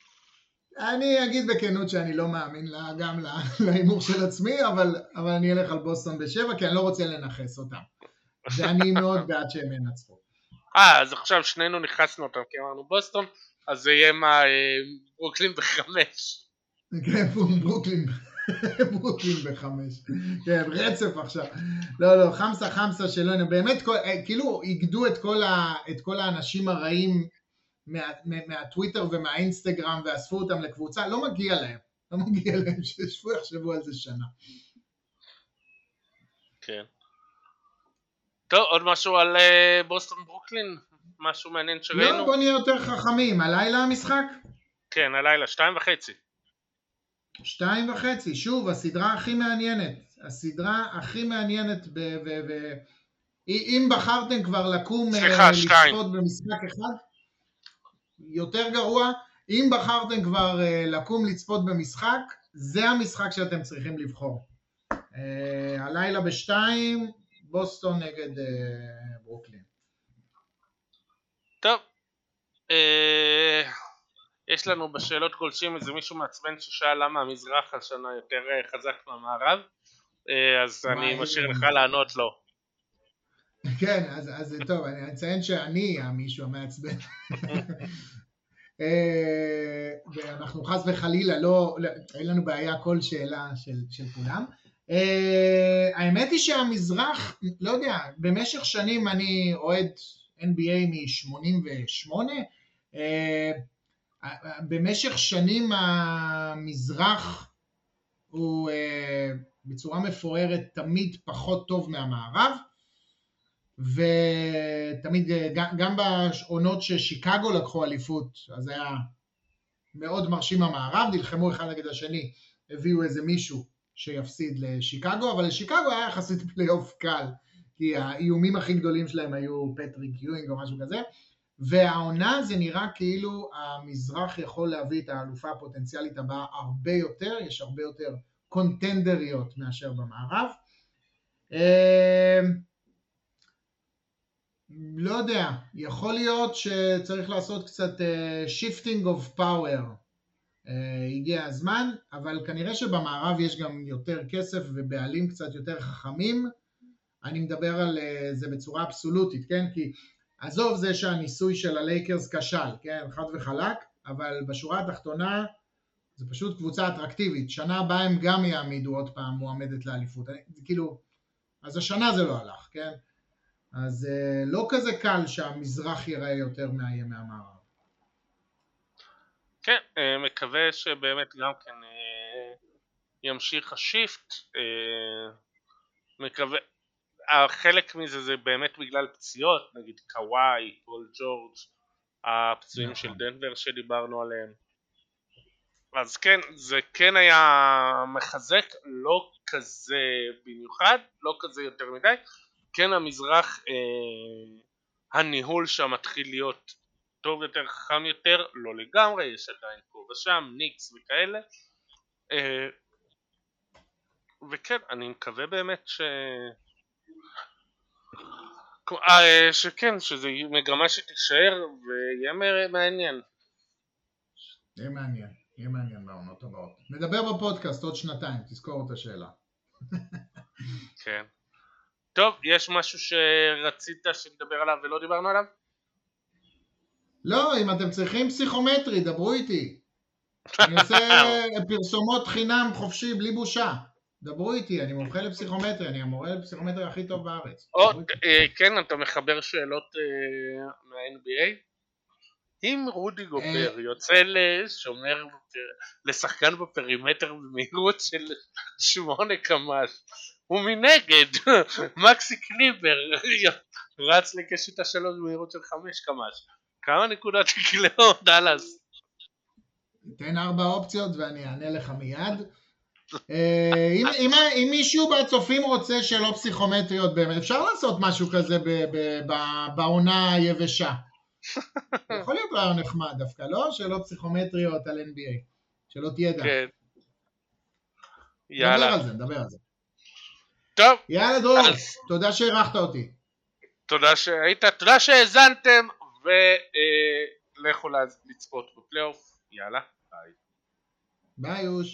אני אגיד בכנות שאני לא מאמין לה, גם להימור של עצמי, אבל, אבל אני אלך על בוסטון בשבע, כי אני לא רוצה לנחס אותם. ואני מאוד בעד שהם ינצחו. אה, אז עכשיו שנינו ניחסנו אותם, כי אמרנו בוסטון, אז זה יהיה מה, ברוקלין בחמש. כן, ברוקלין. ברוקלין בחמש. כן, רצף עכשיו. לא, לא, חמסה חמסה שלנו, באמת, כל, אה, כאילו איגדו את כל, ה, את כל האנשים הרעים מה, מה, מהטוויטר ומהאינסטגרם ואספו אותם לקבוצה, לא מגיע להם. לא מגיע להם שישבו יחשבו על זה שנה. כן. טוב, עוד משהו על uh, בוסטון ברוקלין? משהו מעניין שראינו? לא, בוא נהיה יותר חכמים. הלילה המשחק? כן, הלילה, שתיים וחצי. שתיים וחצי, שוב, הסדרה הכי מעניינת, הסדרה הכי מעניינת, ב, ב, ב, אם בחרתם כבר לקום אה, סליחה, לצפות במשחק אחד, יותר גרוע, אם בחרתם כבר אה, לקום לצפות במשחק, זה המשחק שאתם צריכים לבחור. Uh, הלילה בשתיים, בוסטון נגד ברוקלין. טוב. Uh... יש לנו בשאלות גולשים איזה מישהו מעצבן ששאל למה המזרח השנה יותר אה, חזק מהמערב אה, אז אני משאיר לך לענות לו. כן, אז, אז טוב, אני אציין שאני המישהו המעצבן. אה, ואנחנו חס וחלילה לא, לא, אין לנו בעיה כל שאלה של, של כולם. האמת היא שהמזרח, לא יודע, במשך שנים אני אוהד NBA מ-88, במשך שנים המזרח הוא אה, בצורה מפוארת תמיד פחות טוב מהמערב, ותמיד, אה, גם, בעונות ששיקגו לקחו אליפות, אז היה מאוד מרשים המערב, נלחמו אחד נגד השני, הביאו איזה מישהו שיפסיד לשיקגו, אבל לשיקגו היה יחסית פלייאוף קל, כי האיומים הכי גדולים שלהם היו פטריק יואינג או משהו כזה, והעונה זה נראה כאילו המזרח יכול להביא את האלופה הפוטנציאלית הבאה הרבה יותר, יש הרבה יותר קונטנדריות מאשר במערב. אה, לא יודע, יכול להיות שצריך לעשות קצת shifting of power. הגיע הזמן, אבל כנראה שבמערב יש גם יותר כסף ובעלים קצת יותר חכמים. אני מדבר על אה, זה בצורה אבסולוטית, כן? כי עזוב זה שהניסוי של הלייקרס כשל, כן? חד וחלק, אבל בשורה התחתונה זה פשוט קבוצה אטרקטיבית. שנה הבאה הם גם יעמידו עוד פעם מועמדת לאליפות. זה כאילו, אז השנה זה לא הלך, כן? אז אה, לא כזה קל שהמזרח ייראה יותר מאיים מהמערב. כן, אה, מקווה שבאמת גם כן ימשיך השיפט. מקווה, חלק מזה זה באמת בגלל פציעות, נגיד קוואי, פול ג'ורג', הפצועים של נכון. דנבר שדיברנו עליהם. אז כן, זה כן היה מחזק, לא כזה במיוחד, לא כזה יותר מדי. כן המזרח, אה, הניהול שם מתחיל להיות טוב יותר, חכם יותר, לא לגמרי, יש עדיין פה ושם, ניקס וכאלה. אה, וכן, אני מקווה באמת ש... אה, שכן, שזה מגמה שתישאר ויהיה מעניין. יהיה מעניין, יהיה מעניין בעונות הבאות. נדבר בפודקאסט עוד שנתיים, תזכור את השאלה. כן. טוב, יש משהו שרצית שנדבר עליו ולא דיברנו עליו? לא, אם אתם צריכים פסיכומטרי, דברו איתי. אני עושה פרסומות חינם חופשי בלי בושה. דברו איתי, אני מומחה לפסיכומטרי, אני המורה לפסיכומטרי הכי טוב בארץ. או, אה, כן, אתה מחבר שאלות אה, מה-NBA? אם רודי גובר אה, יוצא לשומר, לשחקן בפרימטר במהירות של שמונה קמ"ש, ומנגד מקסי קליבר רץ לקשת השלוש במהירות של חמש קמ"ש, כמה נקודות יקלעו דאלאס? תן ארבע אופציות ואני אענה לך מיד. אה, אם, אם, אם מישהו בצופים רוצה שאלות פסיכומטריות באמת, אפשר לעשות משהו כזה ב, ב, ב, בעונה היבשה. יכול להיות רעיון נחמד דווקא, לא? שאלות פסיכומטריות על NBA, שלא תהיה דעת. כן. יאללה. נדבר על זה, נדבר על זה. טוב. יאללה דרור, אז... תודה שאירחת אותי. תודה שהיית, תודה שהאזנתם, ולכו אה, לצפות בפלייאוף. יאללה, ביי. ביי יוש.